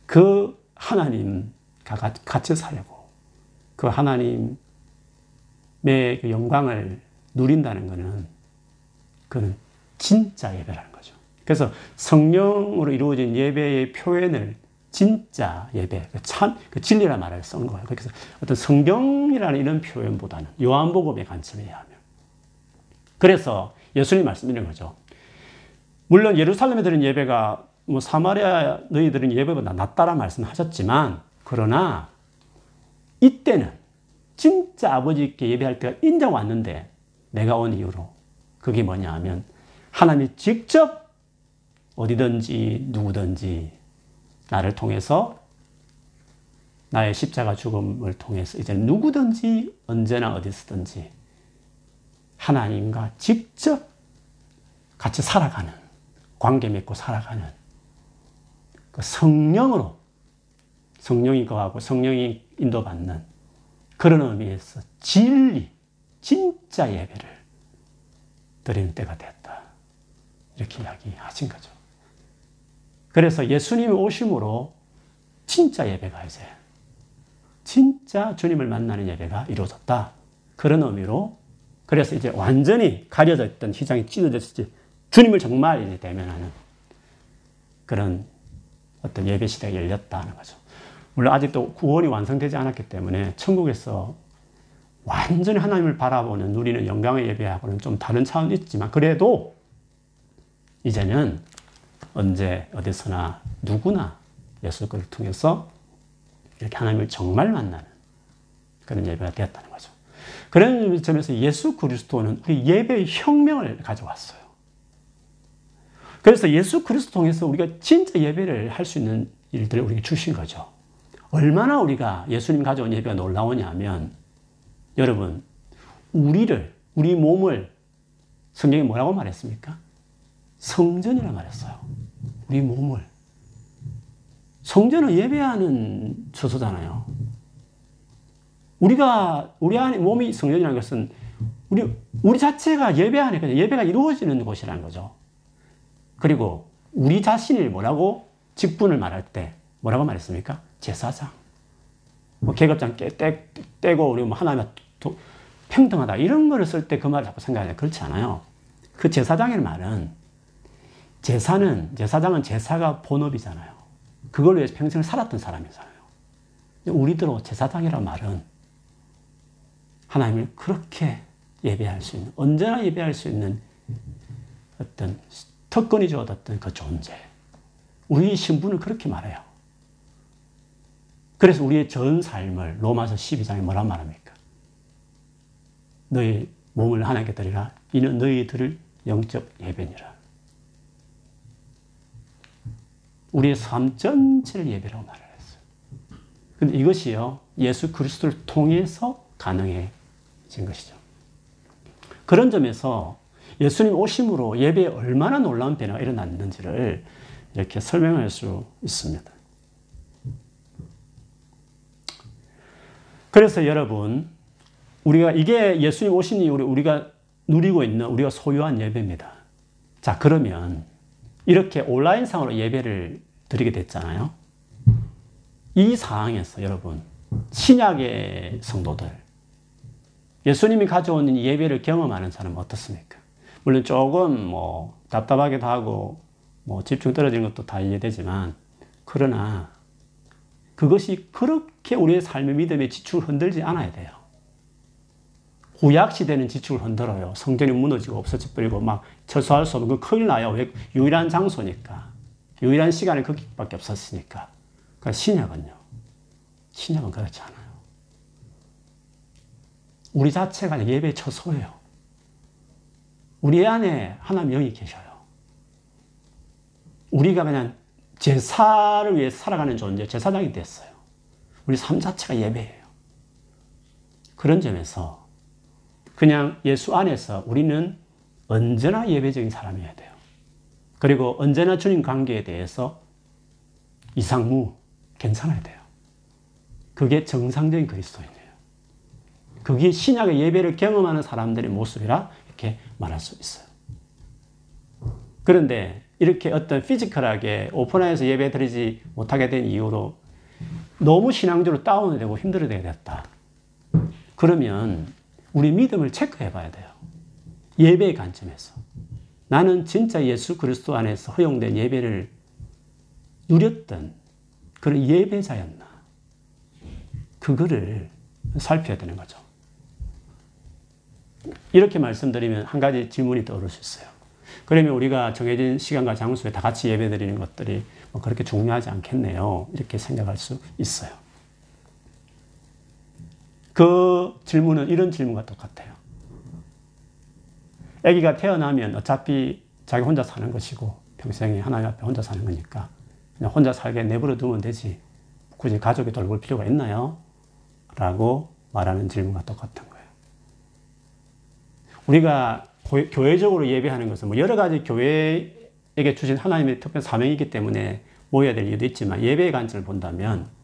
그 하나님과 같이 살고 그 하나님의 그 영광을 누린다는 것은 그는 진짜 예배라는 거죠. 그래서 성령으로 이루어진 예배의 표현을 진짜 예배, 그 참, 그 진리란 말을 쓴 거예요. 그래서 어떤 성경이라는 이런 표현보다는 요한복음의 관점에 의하면. 그래서 예수님 말씀드린 거죠. 물론 예루살렘에 드린 예배가 뭐 사마리아 너희들은 예배보다 낫다라 말씀하셨지만 그러나 이때는 진짜 아버지께 예배할 때가 인정 왔는데 내가 온 이유로 그게 뭐냐 하면 하나님이 직접 어디든지 누구든지 나를 통해서 나의 십자가 죽음을 통해서 이제 누구든지 언제나 어디서든지 하나님과 직접 같이 살아가는 관계 맺고 살아가는 그 성령으로 성령이 거하고 성령이 인도받는 그런 의미에서 진리, 진짜 예배를 드리는 때가 됐다. 이렇게 이야기하신 거죠. 그래서 예수님이 오심으로 진짜 예배가 이제 진짜 주님을 만나는 예배가 이루어졌다. 그런 의미로 그래서 이제 완전히 가려져 있던 휘장이 찢어졌을 때 주님을 정말 이제 대면하는 그런 어떤 예배 시대가 열렸다는 거죠. 물론 아직도 구원이 완성되지 않았기 때문에 천국에서 완전히 하나님을 바라보는 누리는 영광의 예배하고는 좀 다른 차원이 있지만 그래도 이제는 언제 어디서나 누구나 예수 그리스도를 통해서 이렇게 하나님을 정말 만나는 그런 예배가 되었다는 거죠. 그런 점에서 예수 그리스도는 우리 예배의 혁명을 가져왔어요. 그래서 예수 그리스도 통해서 우리가 진짜 예배를 할 수 있는 일들을 우리에게 주신 거죠. 얼마나 우리가 예수님 가져온 예배가 놀라우냐면 여러분 우리를 우리 몸을 성경이 뭐라고 말했습니까? 성전이라 말했어요. 우리 몸을 성전은 예배하는 처소잖아요. 우리가 우리 안에 몸이 성전이라는 것은 우리 우리 자체가 예배 안에 예배가 이루어지는 곳이라는 거죠. 그리고 우리 자신이 뭐라고 직분을 말할 때 뭐라고 말했습니까? 제사장. 뭐 계급장 깨, 떼, 떼고 우리 뭐 하나님 평등하다 이런 거를 쓸 때 그 말을 자꾸 생각하냐 그렇지 않아요. 그 제사장의 말은 제사는 제사장은 제사가 본업이잖아요. 그걸 위해서 평생을 살았던 사람이잖아요. 우리들로 제사장이란 말은 하나님을 그렇게 예배할 수 있는 언제나 예배할 수 있는 어떤 특권이 주어졌던 그 존재. 우리 신분을 그렇게 말해요. 그래서 우리의 전 삶을 로마서 12장에 뭐라 말합니까? 너희 몸을 하나님께 드리라. 이는 너희들을 영적 예배니라. 우리의 삶 전체를 예배라고 말을 했어요. 근데 이것이요, 예수 그리스도를 통해서 가능해진 것이죠. 그런 점에서 예수님 오심으로 예배에 얼마나 놀라운 변화가 일어났는지를 이렇게 설명할 수 있습니다. 그래서 여러분, 우리가 이게 예수님 오신 이후로 우리가 누리고 있는 우리가 소유한 예배입니다. 자, 그러면 이렇게 온라인상으로 예배를 드리게 됐잖아요. 이 상황에서 여러분, 신약의 성도들, 예수님이 가져온 예배를 경험하는 사람은 어떻습니까? 물론 조금 뭐 답답하기도 하고 뭐 집중 떨어지는 것도 다 이해되지만 그러나 그것이 그렇게 우리의 삶의 믿음의 지축을 흔들지 않아야 돼요. 구약 시대는 지축을 흔들어요. 성전이 무너지고 없어져 버리고 막 철수할 수 없는 그 큰일 나요. 왜 유일한 장소니까. 유일한 시간이 거기밖에 없었으니까. 그러니까 신약은요. 신약은 그렇지 않아요. 우리 자체가 예배의 처소예요. 우리 안에 하나님 영이 계셔요. 우리가 그냥 제사를 위해 살아가는 존재, 제사장이 됐어요. 우리 삶 자체가 예배예요. 그런 점에서 그냥 예수 안에서 우리는 언제나 예배적인 사람이어야 돼요. 그리고 언제나 주님 관계에 대해서 이상무 괜찮아야 돼요. 그게 정상적인 그리스도인이에요. 그게 신약의 예배를 경험하는 사람들의 모습이라 이렇게 말할 수 있어요. 그런데 이렇게 어떤 피지컬하게 오픈화해서 예배 드리지 못하게 된 이유로 너무 신앙적으로 다운이 되고 힘들어지게 됐다. 그러면 우리 믿음을 체크해 봐야 돼요. 예배의 관점에서. 나는 진짜 예수 그리스도 안에서 허용된 예배를 누렸던 그런 예배자였나? 그거를 살펴야 되는 거죠. 이렇게 말씀드리면 한 가지 질문이 떠오를 수 있어요. 그러면 우리가 정해진 시간과 장소에 다 같이 예배 드리는 것들이 뭐 그렇게 중요하지 않겠네요. 이렇게 생각할 수 있어요. 그 질문은 이런 질문과 똑같아요. 아기가 태어나면 어차피 자기 혼자 사는 것이고 평생에 하나님 앞에 혼자 사는 거니까 그냥 혼자 살게 내버려 두면 되지. 굳이 가족이 돌볼 필요가 있나요? 라고 말하는 질문과 똑같은 거예요. 우리가 교회적으로 예배하는 것은 뭐 여러 가지 교회에게 주신 하나님의 특별 사명이기 때문에 모여야 될 이유도 있지만 예배의 관점을 본다면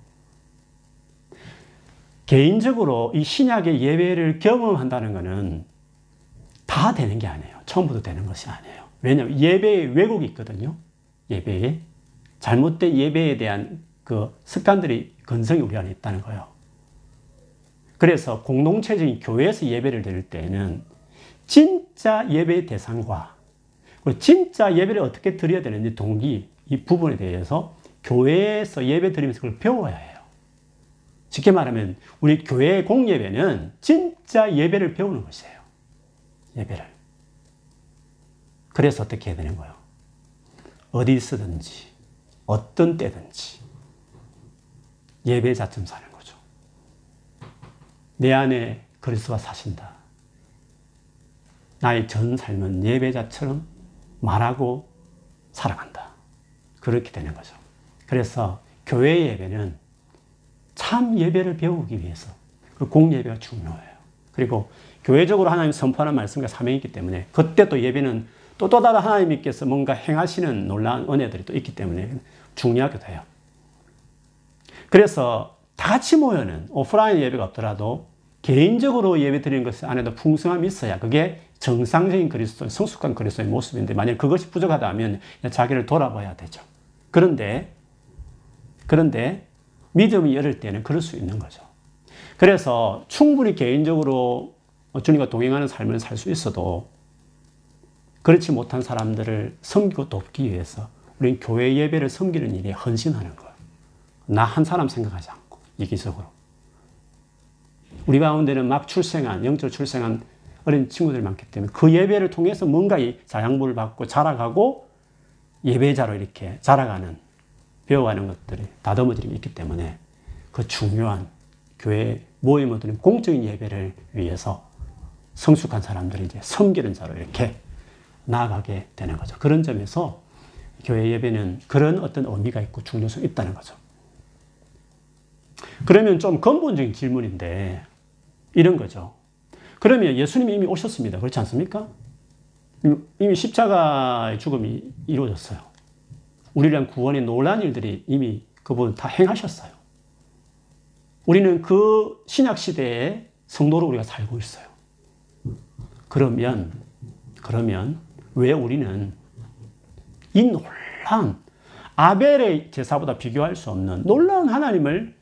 개인적으로 이 신약의 예배를 경험한다는 것은 다 되는 게 아니에요. 처음부터 되는 것이 아니에요. 왜냐하면 예배의 왜곡이 있거든요. 예배에. 잘못된 예배에 대한 그 습관들이 근성이 우리 안에 있다는 거예요. 그래서 공동체적인 교회에서 예배를 드릴 때에는 진짜 예배의 대상과 진짜 예배를 어떻게 드려야 되는지 동기, 이 부분에 대해서 교회에서 예배 드리면서 그걸 배워야 해요. 쉽게 말하면 우리 교회 공예배는 진짜 예배를 배우는 것이에요. 예배를. 그래서 어떻게 해야 되는 거예요? 어디 서든지 어떤 때든지 예배자쯤 사는 거죠. 내 안에 그리스도가 사신다. 나의 전 삶은 예배자처럼 말하고 살아간다. 그렇게 되는 거죠. 그래서 교회 예배는 참 예배를 배우기 위해서 그 공예배가 중요해요. 그리고 교회적으로 하나님 선포하는 말씀과 사명이 있기 때문에 그때 또 예배는 또 또 다른 하나님께서 뭔가 행하시는 놀라운 은혜들이 또 있기 때문에 중요하기도 해요. 그래서 다 같이 모여는 오프라인 예배가 없더라도 개인적으로 예배 드리는 것 안에도 풍성함이 있어야 그게 정상적인 그리스도, 성숙한 그리스도의 모습인데 만약 그것이 부족하다면 자기를 돌아봐야 되죠. 그런데 그런데 믿음이 열릴 때는 그럴 수 있는 거죠. 그래서 충분히 개인적으로 주님과 동행하는 삶을 살 수 있어도 그렇지 못한 사람들을 섬기고 돕기 위해서 우리는 교회 예배를 섬기는 일에 헌신하는 거예요. 나 한 사람 생각하지 않고 이기적으로. 우리 가운데는 막 출생한 영적 출생한 어린 친구들이 많기 때문에 그 예배를 통해서 뭔가 이 자양분을 받고 자라가고 예배자로 이렇게 자라가는 배워가는 것들이 다듬어지는 있기 때문에 그 중요한 교회 모임을 드린 공적인 예배를 위해서 성숙한 사람들이 이제 섬기는 자로 이렇게 나아가게 되는 거죠. 그런 점에서 교회 예배는 그런 어떤 의미가 있고 중요성이 있다는 거죠. 그러면 좀 근본적인 질문인데 이런 거죠. 그러면 예수님이 이미 오셨습니다. 그렇지 않습니까? 이미 십자가의 죽음이 이루어졌어요. 우리랑 구원의 놀란 일들이 이미 그분 다 행하셨어요. 우리는 그 신약 시대의 성도로 우리가 살고 있어요. 그러면 그러면 왜 우리는 이 놀라운 아벨의 제사보다 비교할 수 없는 놀라운 하나님을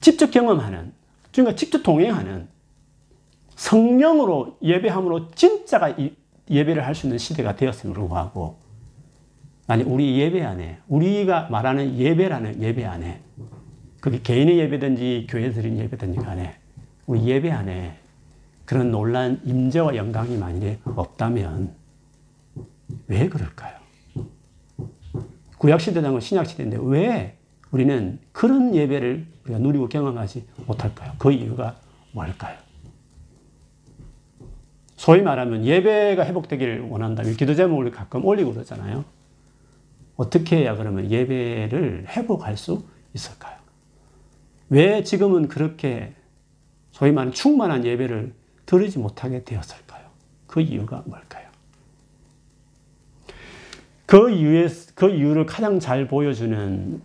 직접 경험하는 주님과 직접 동행하는 성령으로 예배함으로 진짜가 예배를 할 수 있는 시대가 되었음을 불구하고 아니 우리 예배 안에 우리가 말하는 예배라는 예배 안에 그게 개인의 예배든지 교회 드린 예배든지 간에 우리 예배 안에 그런 놀란 임재와 영광이 만일에 없다면 왜 그럴까요? 구약시대장은 신약시대인데 왜 우리는 그런 예배를 우리가 누리고 경험하지 못할까요? 그 이유가 뭘까요? 소위 말하면 예배가 회복되기를 원한다면 기도 제목을 가끔 올리고 그러잖아요. 어떻게 해야 그러면 예배를 회복할 수 있을까요? 왜 지금은 그렇게 소위 말하는 충만한 예배를 드리지 못하게 되었을까요? 그 이유가 뭘까요? 그 이유에, 그 이유를 가장 잘 보여주는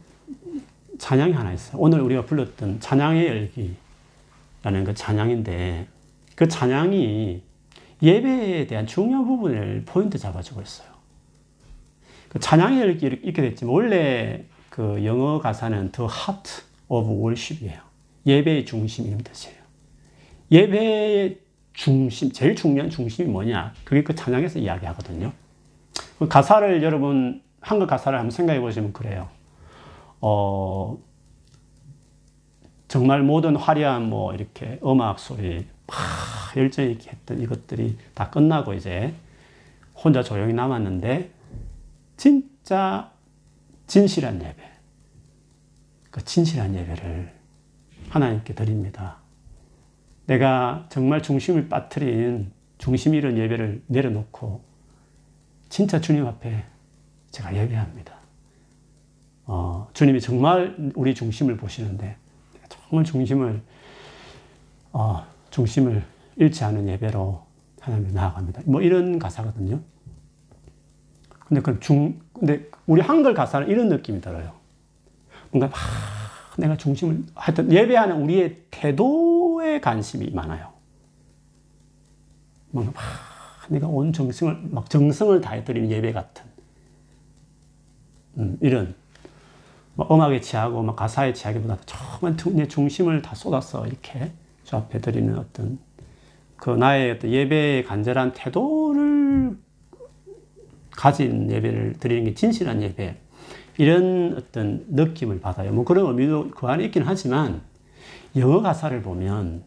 찬양이 하나 있어요. 오늘 우리가 불렀던 찬양의 열기라는 그 찬양인데 그 찬양이 예배에 대한 중요한 부분을 포인트 잡아주고 있어요. 그 찬양의 열기 이렇게 됐지만 원래 그 영어 가사는 The Heart of Worship이에요. 예배의 중심 이런 뜻이에요. 예배의 중심, 제일 중요한 중심이 뭐냐? 그게 그 찬양에서 이야기하거든요. 그 가사를 여러분 한글 가사를 한번 생각해 보시면 그래요. 어, 정말 모든 화려한 뭐 이렇게 음악 소리, 막 열정이 있게 했던 이것들이 다 끝나고 이제 혼자 조용히 남았는데 진짜 진실한 예배, 그 진실한 예배를 하나님께 드립니다. 내가 정말 중심을 빠뜨린 중심 잃은 예배를 내려놓고 진짜 주님 앞에 제가 예배합니다. 어, 주님이 정말 우리 중심을 보시는데 정말 중심을 어, 중심을 잃지 않은 예배로 하나님 나아갑니다. 뭐 이런 가사거든요. 근데 그 중, 근데 우리 한글 가사는 이런 느낌이 들어요. 뭔가 막 내가 중심을 하여튼 예배하는 우리의 태도에 관심이 많아요. 뭔가 막 내가 온 정성을 막 정성을 다해 드리는 예배 같은 음, 이런 뭐 음악에 취하고 막 가사에 취하기보다 정말 내 중심을 다 쏟아서 이렇게 주 앞에 드리는 어떤 그 나의 어떤 예배의 간절한 태도를 가진 예배를 드리는 게 진실한 예배 이런 어떤 느낌을 받아요. 뭐 그런 의미도 그 안에 있긴 하지만 영어 가사를 보면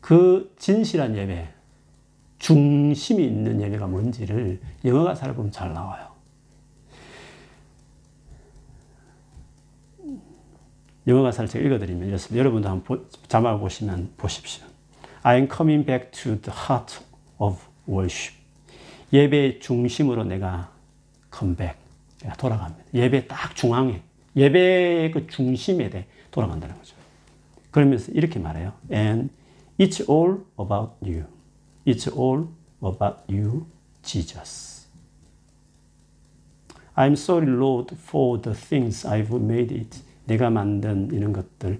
그 진실한 예배 중심이 있는 예배가 뭔지를 영어 가사를 보면 잘 나와요. 영어 가사를 제가 읽어드리면 이렇습니다. 여러분도 한번 자막을 보시면 보십시오. I'm coming back to the heart of worship. 예배의 중심으로 내가 컴백, 내가 돌아갑니다. 예배 딱 중앙에, 예배의 그 중심에 대 돌아간다는 거죠. 그러면서 이렇게 말해요. And it's all about you. It's all about you, Jesus. I'm sorry, Lord, for the things I've made it. 내가 만든 이런 것들,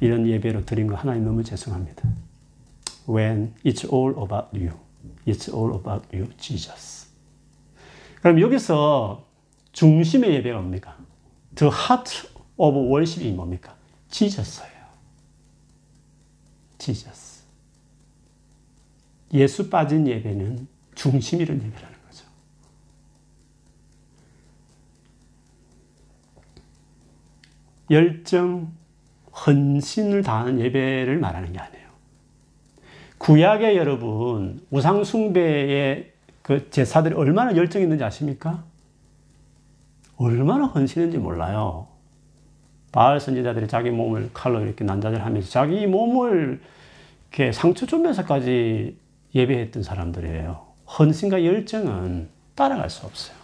이런 예배로 드린 거 하나님 너무 죄송합니다. When it's all about you. It's all about you, Jesus. 그럼 여기서 중심의 예배가 뭡니까? The heart of worship이 뭡니까? 지저스예요. 지저스. 예수 빠진 예배는 중심 잃은 예배라는 거죠. 열정, 헌신을 다하는 예배를 말하는 게 아니에요. 구약의 여러분, 우상숭배의 그 제사들이 얼마나 열정이 있는지 아십니까? 얼마나 헌신했는지 몰라요. 바알 선지자들이 자기 몸을 칼로 이렇게 난자질하면서 자기 몸을 이렇게 상처 주면서까지 예배했던 사람들이에요. 헌신과 열정은 따라갈 수 없어요.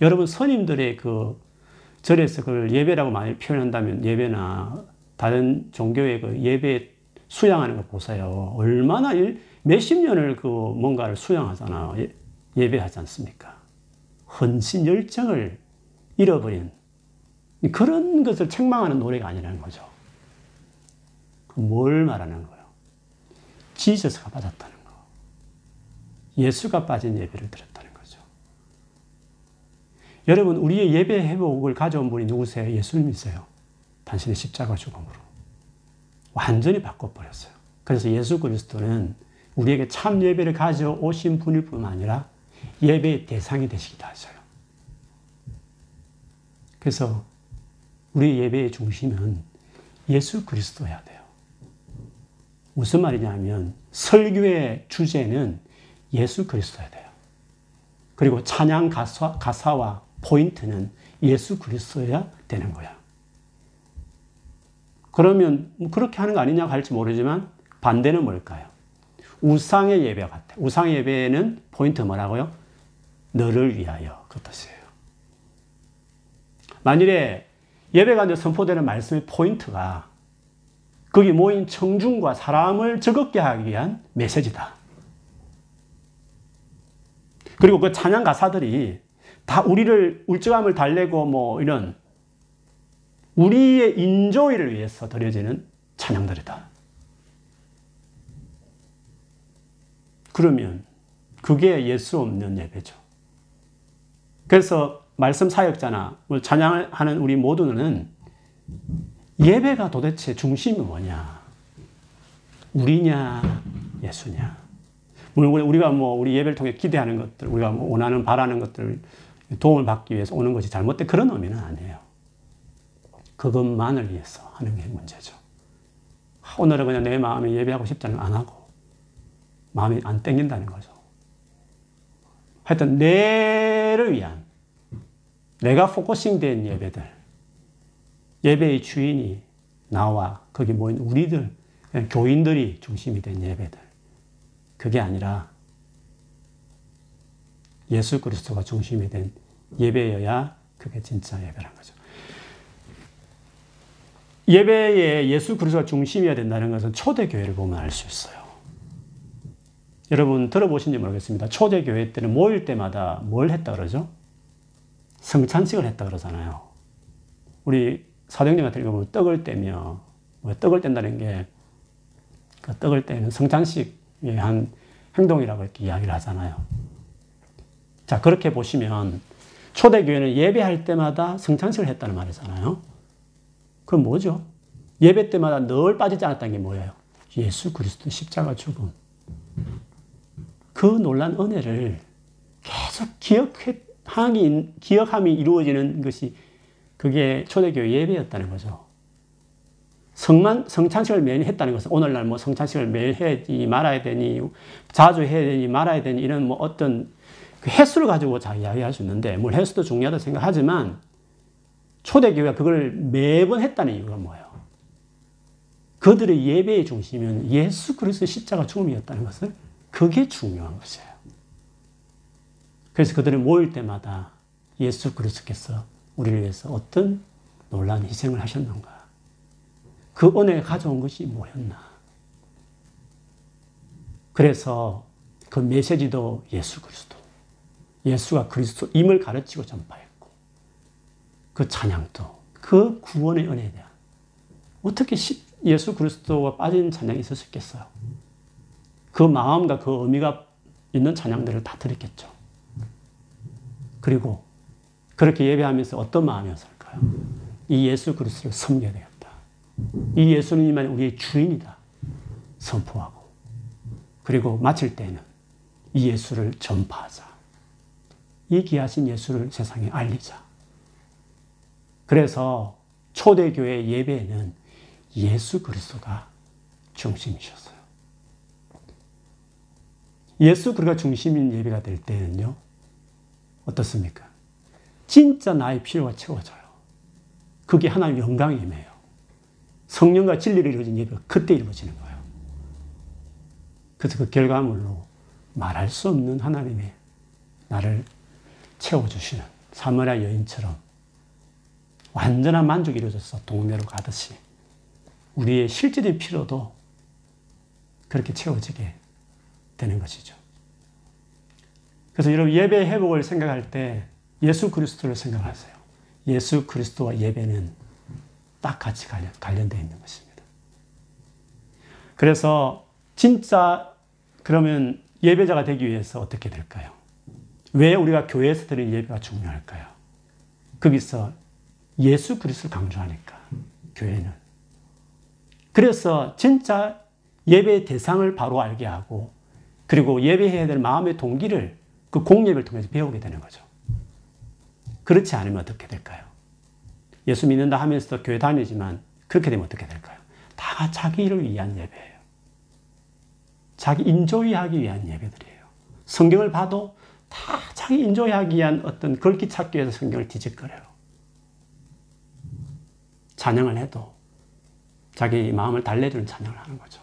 여러분 선임들의 그 절에서 그걸 예배라고 많이 표현한다면 예배나 다른 종교의 그 예배 수양하는 거 보세요. 얼마나 몇십 년을 그 뭔가를 수양하잖아요. 예, 예배하지 않습니까? 헌신 열정을 잃어버린 그런 것을 책망하는 노래가 아니라는 거죠. 뭘 말하는 거예요? 지저스가 빠졌다는 거. 예수가 빠진 예배를 드렸다는 거죠. 여러분, 우리의 예배 회복을 가져온 분이 누구세요? 예수님이세요. 당신의 십자가 죽음으로. 완전히 바꿔버렸어요. 그래서 예수 그리스도는 우리에게 참 예배를 가져오신 분일 뿐만 아니라 예배의 대상이 되시기도 하셔요. 그래서 우리 예배의 중심은 예수 그리스도여야 돼요. 무슨 말이냐면 설교의 주제는 예수 그리스도여야 돼요. 그리고 찬양 가사, 가사와 포인트는 예수 그리스도여야 되는 거야. 그러면 뭐 그렇게 하는 거 아니냐고 할지 모르지만 반대는 뭘까요? 우상의 예배 같아. 우상의 예배는 포인트 뭐라고요? 너를 위하여 그 뜻이에요. 만일에 예배가 이제 선포되는 말씀의 포인트가 거기 모인 청중과 사람을 즐겁게 하기 위한 메시지다. 그리고 그 찬양 가사들이 다 우리를 울적함을 달래고 뭐 이런 우리의 인조이를 위해서 드려지는 찬양들이다. 그러면 그게 예수 없는 예배죠. 그래서 말씀 사역자나 찬양을 하는 우리 모두는 예배가 도대체 중심이 뭐냐? 우리냐, 예수냐? 물론 우리가 뭐 우리 예배를 통해 기대하는 것들, 우리가 뭐 원하는 바라는 것들 도움을 받기 위해서 오는 것이 잘못된 그런 의미는 아니에요. 그것만을 위해서 하는 게 문제죠. 오늘은 그냥 내 마음이 예배하고 싶지 않으면 안 하고 마음이 안 땡긴다는 거죠. 하여튼 내를 위한 내가 focusing 된 예배들 예배의 주인이 나와 거기 모인 우리들 교인들이 중심이 된 예배들 그게 아니라 예수 그리스도가 중심이 된 예배여야 그게 진짜 예배란 거죠. 예배에 예수 그리스도가 중심이어야 된다는 것은 초대교회를 보면 알 수 있어요. 여러분 들어보신지 모르겠습니다. 초대교회 때는 모일 때마다 뭘 했다 그러죠? 성찬식을 했다 그러잖아요. 우리 사도행전 같은 경우 떡을 떼며 뭐 떡을 뗀다는 게 그 떡을 떼는 성찬식의 한 행동이라고 이렇게 이야기를 하잖아요. 자 그렇게 보시면 초대교회는 예배할 때마다 성찬식을 했다는 말이잖아요. 그럼 뭐죠? 예배 때마다 늘 빠지지 않았다는 게 뭐예요? 예수 그리스도 십자가 죽음. 그 놀란 은혜를 계속 기억함이, 기억함이 이루어지는 것이 그게 초대교회 예배였다는 거죠. 성만, 성찬식을 매일 했다는 것은 오늘날 뭐 성찬식을 매일 해야지 말아야 되니, 자주 해야 되니 말아야 되니 이런 뭐 어떤 그 횟수를 가지고 자 이야기할 수 있는데, 물 횟수도 중요하다 생각하지만 초대교회가 그걸 매번 했다는 이유가 뭐예요? 그들의 예배의 중심은 예수 그리스도의 십자가 죽음이었다는 것을 그게 중요한 것이에요. 그래서 그들이 모일 때마다 예수 그리스도께서 우리를 위해서 어떤 놀라운 희생을 하셨는가? 그 은혜가 가져온 것이 뭐였나? 그래서 그 메시지도 예수 그리스도, 예수가 그리스도임을 가르치고 전파했고, 그 찬양도 그 구원의 은혜에 대한 어떻게 예수 그리스도가 빠진 찬양이 있을 수 있겠어요? 그 마음과 그 의미가 있는 찬양들을 다 드렸겠죠. 그리고 그렇게 예배하면서 어떤 마음이었을까요? 이 예수 그리스도를 섬겨야 되겠다. 이 예수님만 우리의 주인이다. 선포하고. 그리고 마칠 때는 이 예수를 전파하자. 이 귀하신 예수를 세상에 알리자. 그래서 초대교회 예배에는 예수 그리스도가 중심이셨어요. 예수 그리스도가 중심인 예배가 될 때는요, 어떻습니까? 진짜 나의 필요가 채워져요. 그게 하나님 영광의 임해요. 성령과 진리를 이루어진 예배가 그때 이루어지는 거예요. 그래서 그 결과물로 말할 수 없는 하나님의 나를 채워주시는 사마리아 여인처럼 완전한 만족이 이루어져서 동네로 가듯이 우리의 실제적인 필요도 그렇게 채워지게 되는 것이죠. 그래서 여러분 예배 회복을 생각할 때 예수 그리스도를 생각하세요. 예수 그리스도와 예배는 딱 같이 관련, 관련되어 있는 것입니다. 그래서 진짜 그러면 예배자가 되기 위해서 어떻게 될까요? 왜 우리가 교회에서 드리는 예배가 중요할까요? 거기서 예수 그리스도를 강조하니까 교회는 그래서 진짜 예배의 대상을 바로 알게 하고 그리고 예배해야 될 마음의 동기를 그 공예를 통해서 배우게 되는 거죠. 그렇지 않으면 어떻게 될까요? 예수 믿는다 하면서도 교회 다니지만 그렇게 되면 어떻게 될까요? 다 자기를 위한 예배예요. 자기 인조이하기 위한 예배들이에요. 성경을 봐도 다 자기 인조이하기 위한 어떤 걸기 찾기 위해서 성경을 뒤적거려요. 찬양을 해도 자기 마음을 달래주는 찬양을 하는 거죠.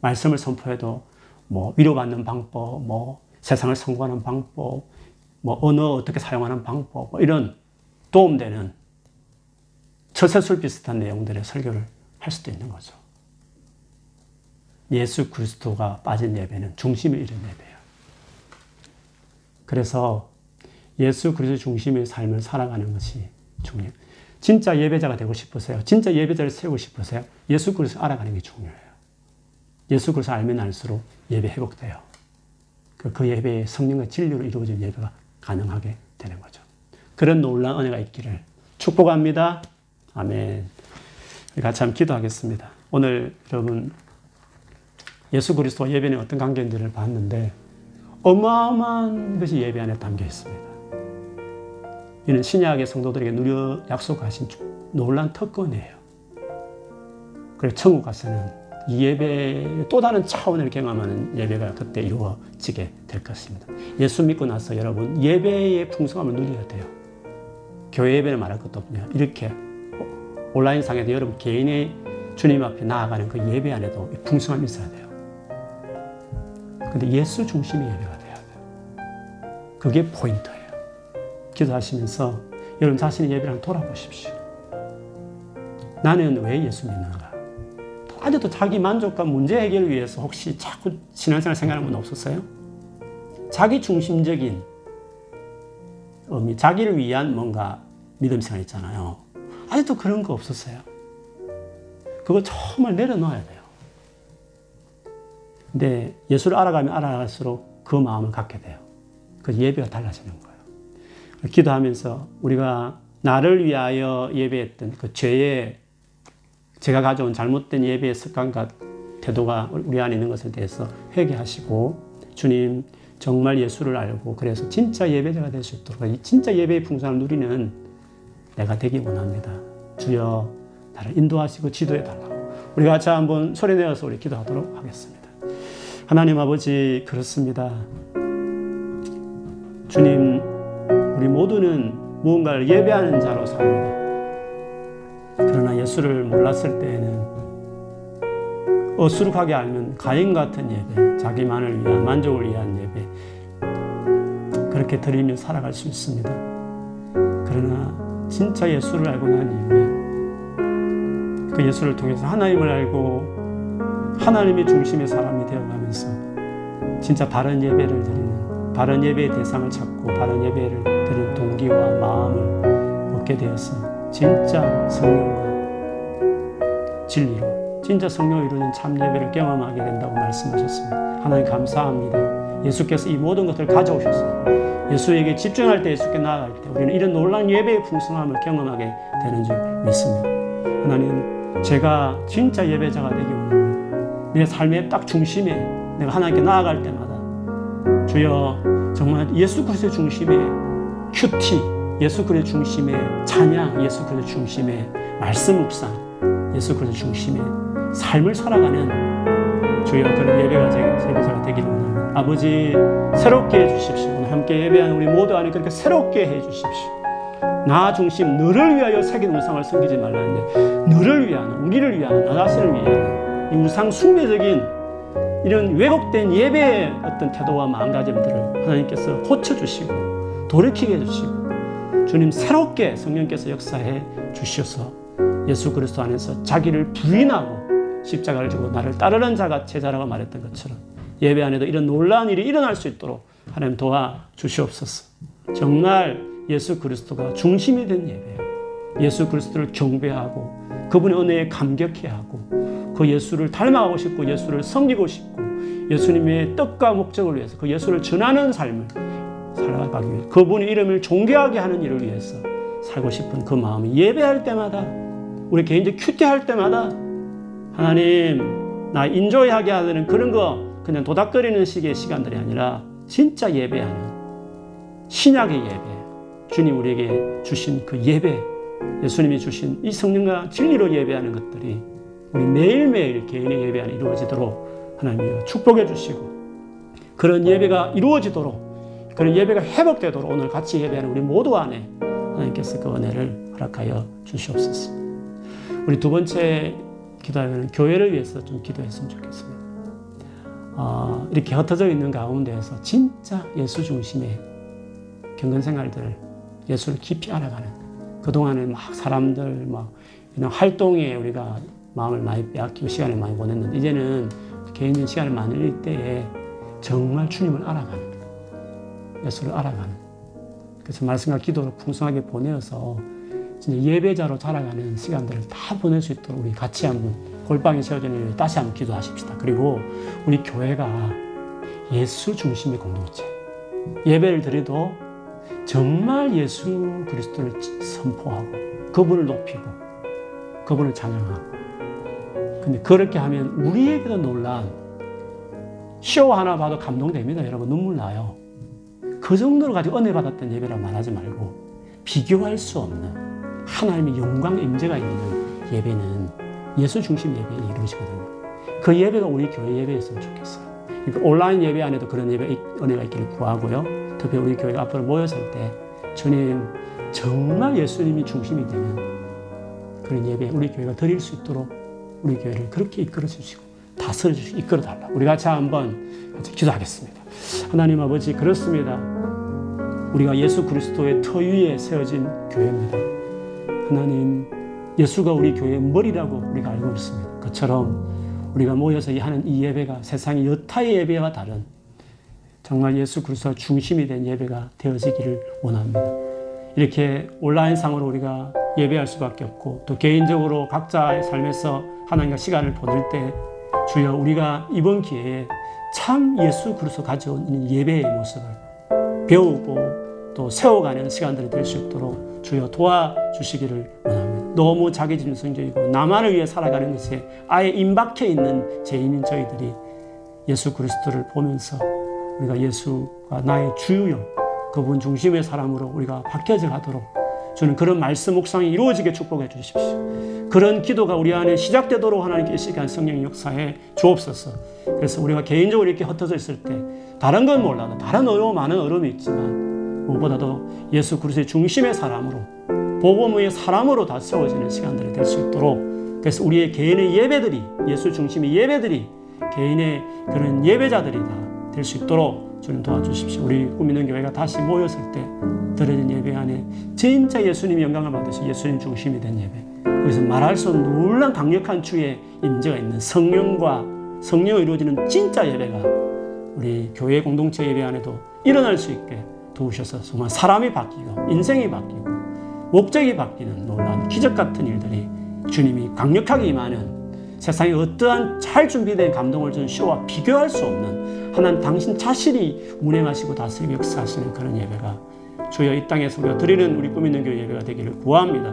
말씀을 선포해도 뭐 위로받는 방법, 뭐 세상을 성공하는 방법, 뭐 언어 어떻게 사용하는 방법, 뭐 이런 도움되는 처세술 비슷한 내용들의 설교를 할 수도 있는 거죠. 예수 그리스도가 빠진 예배는 중심을 잃은 예배예요. 그래서 예수 그리스도 중심의 삶을 살아가는 것이 중요해요. 진짜 예배자가 되고 싶으세요? 진짜 예배자를 세우고 싶으세요? 예수 그리스도 알아가는 게 중요해요. 예수 그리스도 알면 알수록 예배 회복돼요. 그, 그 예배의 성령과 진리로 이루어진 예배가 가능하게 되는 거죠. 그런 놀라운 은혜가 있기를 축복합니다. 아멘. 같이 한번 기도하겠습니다. 오늘 여러분 예수 그리스도와 예배는 어떤 관계인지를 봤는데 어마어마한 것이 예배 안에 담겨 있습니다. 이는 신약의 성도들에게 누려 약속하신 놀란 특권이에요. 그래서 천국 가서는 이 예배 또 다른 차원을 경험하는 예배가 그때 이루어지게 될 것입니다. 예수 믿고 나서 여러분 예배의 풍성함을 누려야 돼요. 교회 예배는 말할 것도 없냐. 이렇게 온라인상에도 여러분 개인의 주님 앞에 나아가는 그 예배 안에도 풍성함이 있어야 돼요. 근데 예수 중심의 예배가 돼야 돼요. 그게 포인트예요. 기도하시면서 여러분 자신의 예배를 돌아보십시오. 나는 왜 예수 믿는가? 아직도 자기 만족과 문제 해결을 위해서 혹시 자꾸 신앙생활 생각하는 분 없었어요? 자기 중심적인 의미, 자기를 위한 뭔가 믿음 생활 있잖아요. 아직도 그런 거 없었어요. 그거 정말 내려놓아야 돼요. 근데 예수를 알아가면 알아갈수록 그 마음을 갖게 돼요. 그 예배가 달라지는 거예요. 기도하면서 우리가 나를 위하여 예배했던 그 죄의 제가 가져온 잘못된 예배의 습관과 태도가 우리 안에 있는 것에 대해서 회개하시고 주님 정말 예수를 알고 그래서 진짜 예배자가 될 수 있도록 진짜 예배의 풍성을 누리는 내가 되기 원합니다. 주여 나를 인도하시고 지도해 달라고 우리 같이 한번 소리 내어서 우리 기도하도록 하겠습니다. 하나님 아버지 그렇습니다. 주님 우리 모두는 무언가를 예배하는 자로 삽니다. 그러나 예수를 몰랐을 때에는 어수룩하게 알면 가인 같은 예배, 자기만을 위한 만족을 위한 예배 그렇게 드리며 살아갈 수 있습니다. 그러나 진짜 예수를 알고 난 이후에 그 예수를 통해서 하나님을 알고 하나님의 중심의 사람이 되어가면서 진짜 바른 예배를 드리는 바른 예배의 대상을 찾고 바른 예배를 드리는 동기와 마음을 얻게 되어서 진짜 성령과 진리로 진짜 성령을 이루는 참 예배를 경험하게 된다고 말씀하셨습니다. 하나님 감사합니다. 예수께서 이 모든 것을 가져오셔서 예수에게 집중할 때 예수께 나아갈 때 우리는 이런 놀라운 예배의 풍성함을 경험하게 되는 줄 믿습니다. 하나님 제가 진짜 예배자가 되기 원합니다. 내 삶의 딱 중심에 내가 하나님께 나아갈 때마다 주여 정말 예수 그리스도의 중심에 큐티 예수 그리스도 중심의 찬양, 예수 그리스도 중심의 말씀 묵상, 예수 그리스도 중심의 삶을 살아가는 주여 그런 예배가 예배자가 되기를 원합니다. 아버지 새롭게 해주십시오. 오늘 함께 예배하는 우리 모두 안에 그렇게 새롭게 해주십시오. 나 중심 너를 위하여 새긴 우상을 섬기지 말라는데 너를 위한 우리를 위한 나 자신을 위한 이 우상 숭배적인 이런 왜곡된 예배의 어떤 태도와 마음가짐들을 하나님께서 고쳐주시고 돌이키게 해주시고 주님 새롭게 성령께서 역사해 주셔서 예수 그리스도 안에서 자기를 부인하고 십자가를 지고 나를 따르는 자가 제자라고 말했던 것처럼 예배 안에도 이런 놀라운 일이 일어날 수 있도록 하나님 도와 주시옵소서. 정말 예수 그리스도가 중심이 된 예배예요. 예수 그리스도를 경배하고 그분의 은혜에 감격해 하고 그 예수를 닮아가고 싶고 예수를 섬기고 싶고 예수님의 뜻과 목적을 위해서 그 예수를 전하는 삶을 살아가기 위해 그분의 이름을 존귀하게 하는 일을 위해서 살고 싶은 그 마음이 예배할 때마다 우리 개인적 큐티할 때마다 하나님 나 인조하게 하는 그런 거 그냥 도닥거리는 식의 시간들이 아니라 진짜 예배하는 신약의 예배 주님 우리에게 주신 그 예배 예수님이 주신 이 성령과 진리로 예배하는 것들이 우리 매일매일 개인의 예배 안에 이루어지도록 하나님이 축복해 주시고 그런 예배가 이루어지도록 그런 예배가 회복되도록 오늘 같이 예배하는 우리 모두 안에 하나님께서 그 은혜를 허락하여 주시옵소서. 우리 두 번째 기도하면 교회를 위해서 좀 기도했으면 좋겠습니다. 어, 이렇게 흩어져 있는 가운데에서 진짜 예수 중심의 경건 생활들을 예수를 깊이 알아가는 그동안에 막 사람들 막 이런 활동에 우리가 마음을 많이 빼앗기고 시간을 많이 보냈는데 이제는 개인적인 시간을 많이 낼 때에 정말 주님을 알아가는 예수를 알아가는 그래서 말씀과 기도로 풍성하게 보내어서 진짜 예배자로 자라가는 시간들을 다 보낼 수 있도록 우리 같이 한번 골방에 세워진 일 다시 한번 기도하십시다. 그리고 우리 교회가 예수 중심의 공동체 예배를 드려도 정말 예수 그리스도를 선포하고 그분을 높이고 그분을 찬양하고 근데 그렇게 하면 우리에게도 놀란 쇼 하나 봐도 감동됩니다. 여러분 눈물 나요. 그 정도로 가지고 은혜 받았던 예배라 말하지 말고 비교할 수 없는 하나님의 영광 임재가 있는 예배는 예수 중심 예배에 이루어지거든요. 그 예배가 우리 교회 예배였으면 좋겠어요. 그러니까 온라인 예배 안에도 그런 예배 은혜가 있기를 구하고요. 특히 우리 교회가 앞으로 모였을 때 주님 정말 예수님이 중심이 되는 그런 예배 우리 교회가 드릴 수 있도록 우리 교회를 그렇게 이끌어 주시고 다스려 주시고 이끌어 달라. 우리 같이 한번 기도하겠습니다. 하나님 아버지 그렇습니다. 우리가 예수 그리스도의 터 위에 세워진 교회입니다. 하나님 예수가 우리 교회의 머리라고 우리가 알고 있습니다. 그처럼 우리가 모여서 하는 이 예배가 세상의 여타의 예배와 다른 정말 예수 그리스도 중심이 된 예배가 되어지기를 원합니다. 이렇게 온라인 상으로 우리가 예배할 수밖에 없고 또 개인적으로 각자의 삶에서 하나님과 시간을 보낼 때 주여 우리가 이번 기회에 참 예수 그리스도 가져온 예배의 모습을 배우고 또 세워가는 시간들이 될 수 있도록 주여 도와주시기를 원합니다. 너무 자기 중심적이고 나만을 위해 살아가는 것에 아예 임박해 있는 죄인인 저희들이 예수 그리스도를 보면서 우리가 예수가 나의 주요 그분 중심의 사람으로 우리가 바뀌어져 가도록 저는 그런 말씀 묵상이 이루어지게 축복해 주십시오. 그런 기도가 우리 안에 시작되도록 하나님께 시간 성령 역사에 주옵소서. 그래서 우리가 개인적으로 이렇게 흩어져 있을 때 다른 건 몰라도 다른 어려움 많은 어려움이 있지만 무엇보다도 예수 그리스도의 중심의 사람으로 복음의 사람으로 다 세워지는 시간들이 될 수 있도록 그래서 우리의 개인의 예배들이 예수 중심의 예배들이 개인의 그런 예배자들이 다 될 수 있도록 주님 도와주십시오. 우리 꿈있는 교회가 다시 모였을 때 드려진 예배 안에 진짜 예수님 영광을 받으시 예수님 중심이 된 예배. 거기서 말할 수 없는 놀란 강력한 주의 임재가 있는 성령과 성령이 이루어지는 진짜 예배가 우리 교회 공동체 예배 안에도 일어날 수 있게 도우셔서 정말 사람이 바뀌고 인생이 바뀌고 목적이 바뀌는 놀라운 기적 같은 일들이 주님이 강력하게 임하는 세상에 어떠한 잘 준비된 감동을 주는 쇼와 비교할 수 없는 하나님 당신 자신이 운행하시고 다스리고 역사하시는 그런 예배가 주여 이 땅에서 우리가 드리는 우리 꿈 있는 교회 예배가 되기를 구합니다.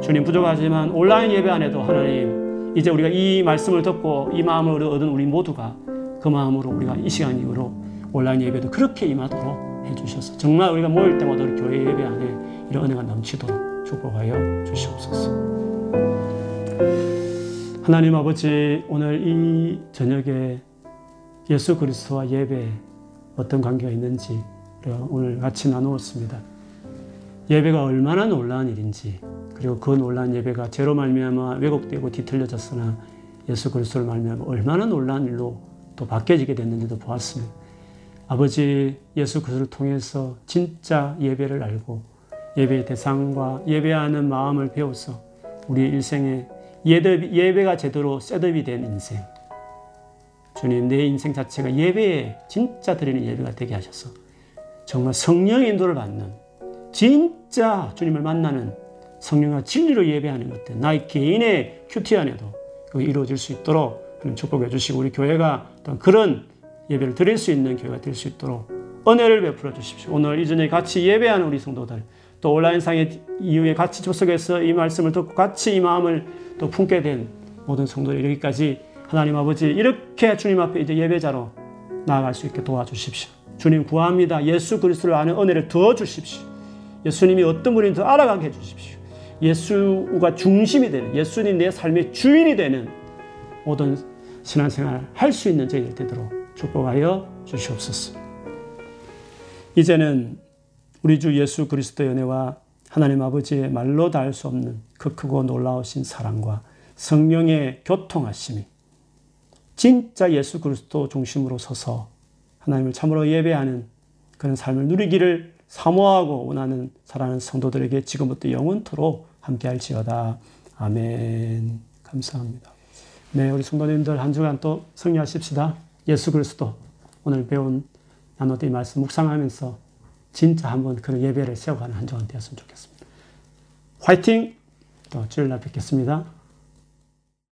주님 부족하지만 온라인 예배 안에도 하나님 이제 우리가 이 말씀을 듣고 이 마음을 얻은 우리 모두가 그 마음으로 우리가 이 시간 이후로 온라인 예배도 그렇게 임하도록 해주셔서 정말 우리가 모일 때마다 우리 교회 예배 안에 이런 은혜가 넘치도록 축복하여 주시옵소서. 하나님 아버지 오늘 이 저녁에 예수 그리스도와 예배 어떤 관계가 있는지 오늘 같이 나누었습니다. 예배가 얼마나 놀라운 일인지 그리고 그 놀라운 예배가 죄로 말미암아 왜곡되고 뒤틀려졌으나 예수 그리스도를 말미암아 얼마나 놀라운 일로 또 바뀌어지게 됐는지도 보았습니다. 아버지 예수 그리스도를 통해서 진짜 예배를 알고 예배의 대상과 예배하는 마음을 배워서 우리 일생에 예배가 제대로 setup이 된 인생. 주님, 내 인생 자체가 예배에 진짜 드리는 예배가 되게 하셔서 정말 성령의 인도를 받는 진짜 주님을 만나는 성령과 진리로 예배하는 것들, 나의 개인의 QT 안에도 그 이루어질 수 있도록 축복해 주시고 우리 교회가 그런 예배를 드릴 수 있는 교회가 될 수 있도록 은혜를 베풀어 주십시오. 오늘 이전에 같이 예배하는 우리 성도들 또 온라인상의 이후에 같이 조석해서 이 말씀을 듣고 같이 이 마음을 또 품게 된 모든 성도들 여기까지 하나님 아버지 이렇게 주님 앞에 이제 예배자로 나아갈 수 있게 도와주십시오. 주님 구합니다. 예수 그리스도를 아는 은혜를 더 주십시오. 예수님이 어떤 분인지 더 알아가게 해 주십시오. 예수가 중심이 되는 예수님 내 삶의 주인이 되는 모든 신앙생활을 할수 있는 저희들 되도록 축복하여 주시옵소서. 이제는 우리 주 예수 그리스도의 은혜와 하나님 아버지의 말로 닿을 수 없는 그 크고 놀라우신 사랑과 성령의 교통하심이 진짜 예수 그리스도 중심으로 서서 하나님을 참으로 예배하는 그런 삶을 누리기를 사모하고 원하는 사랑하는 성도들에게 지금부터 영원토록 함께할지어다. 아멘. 감사합니다. 네, 우리 성도님들 한 주간 또 승리하십시다. 예수 그리스도 오늘 배운 나누던 말씀 묵상하면서 진짜 한번 그런 예배를 세워가는 한 주간 되었으면 좋겠습니다. 화이팅! 또 주일날 뵙겠습니다.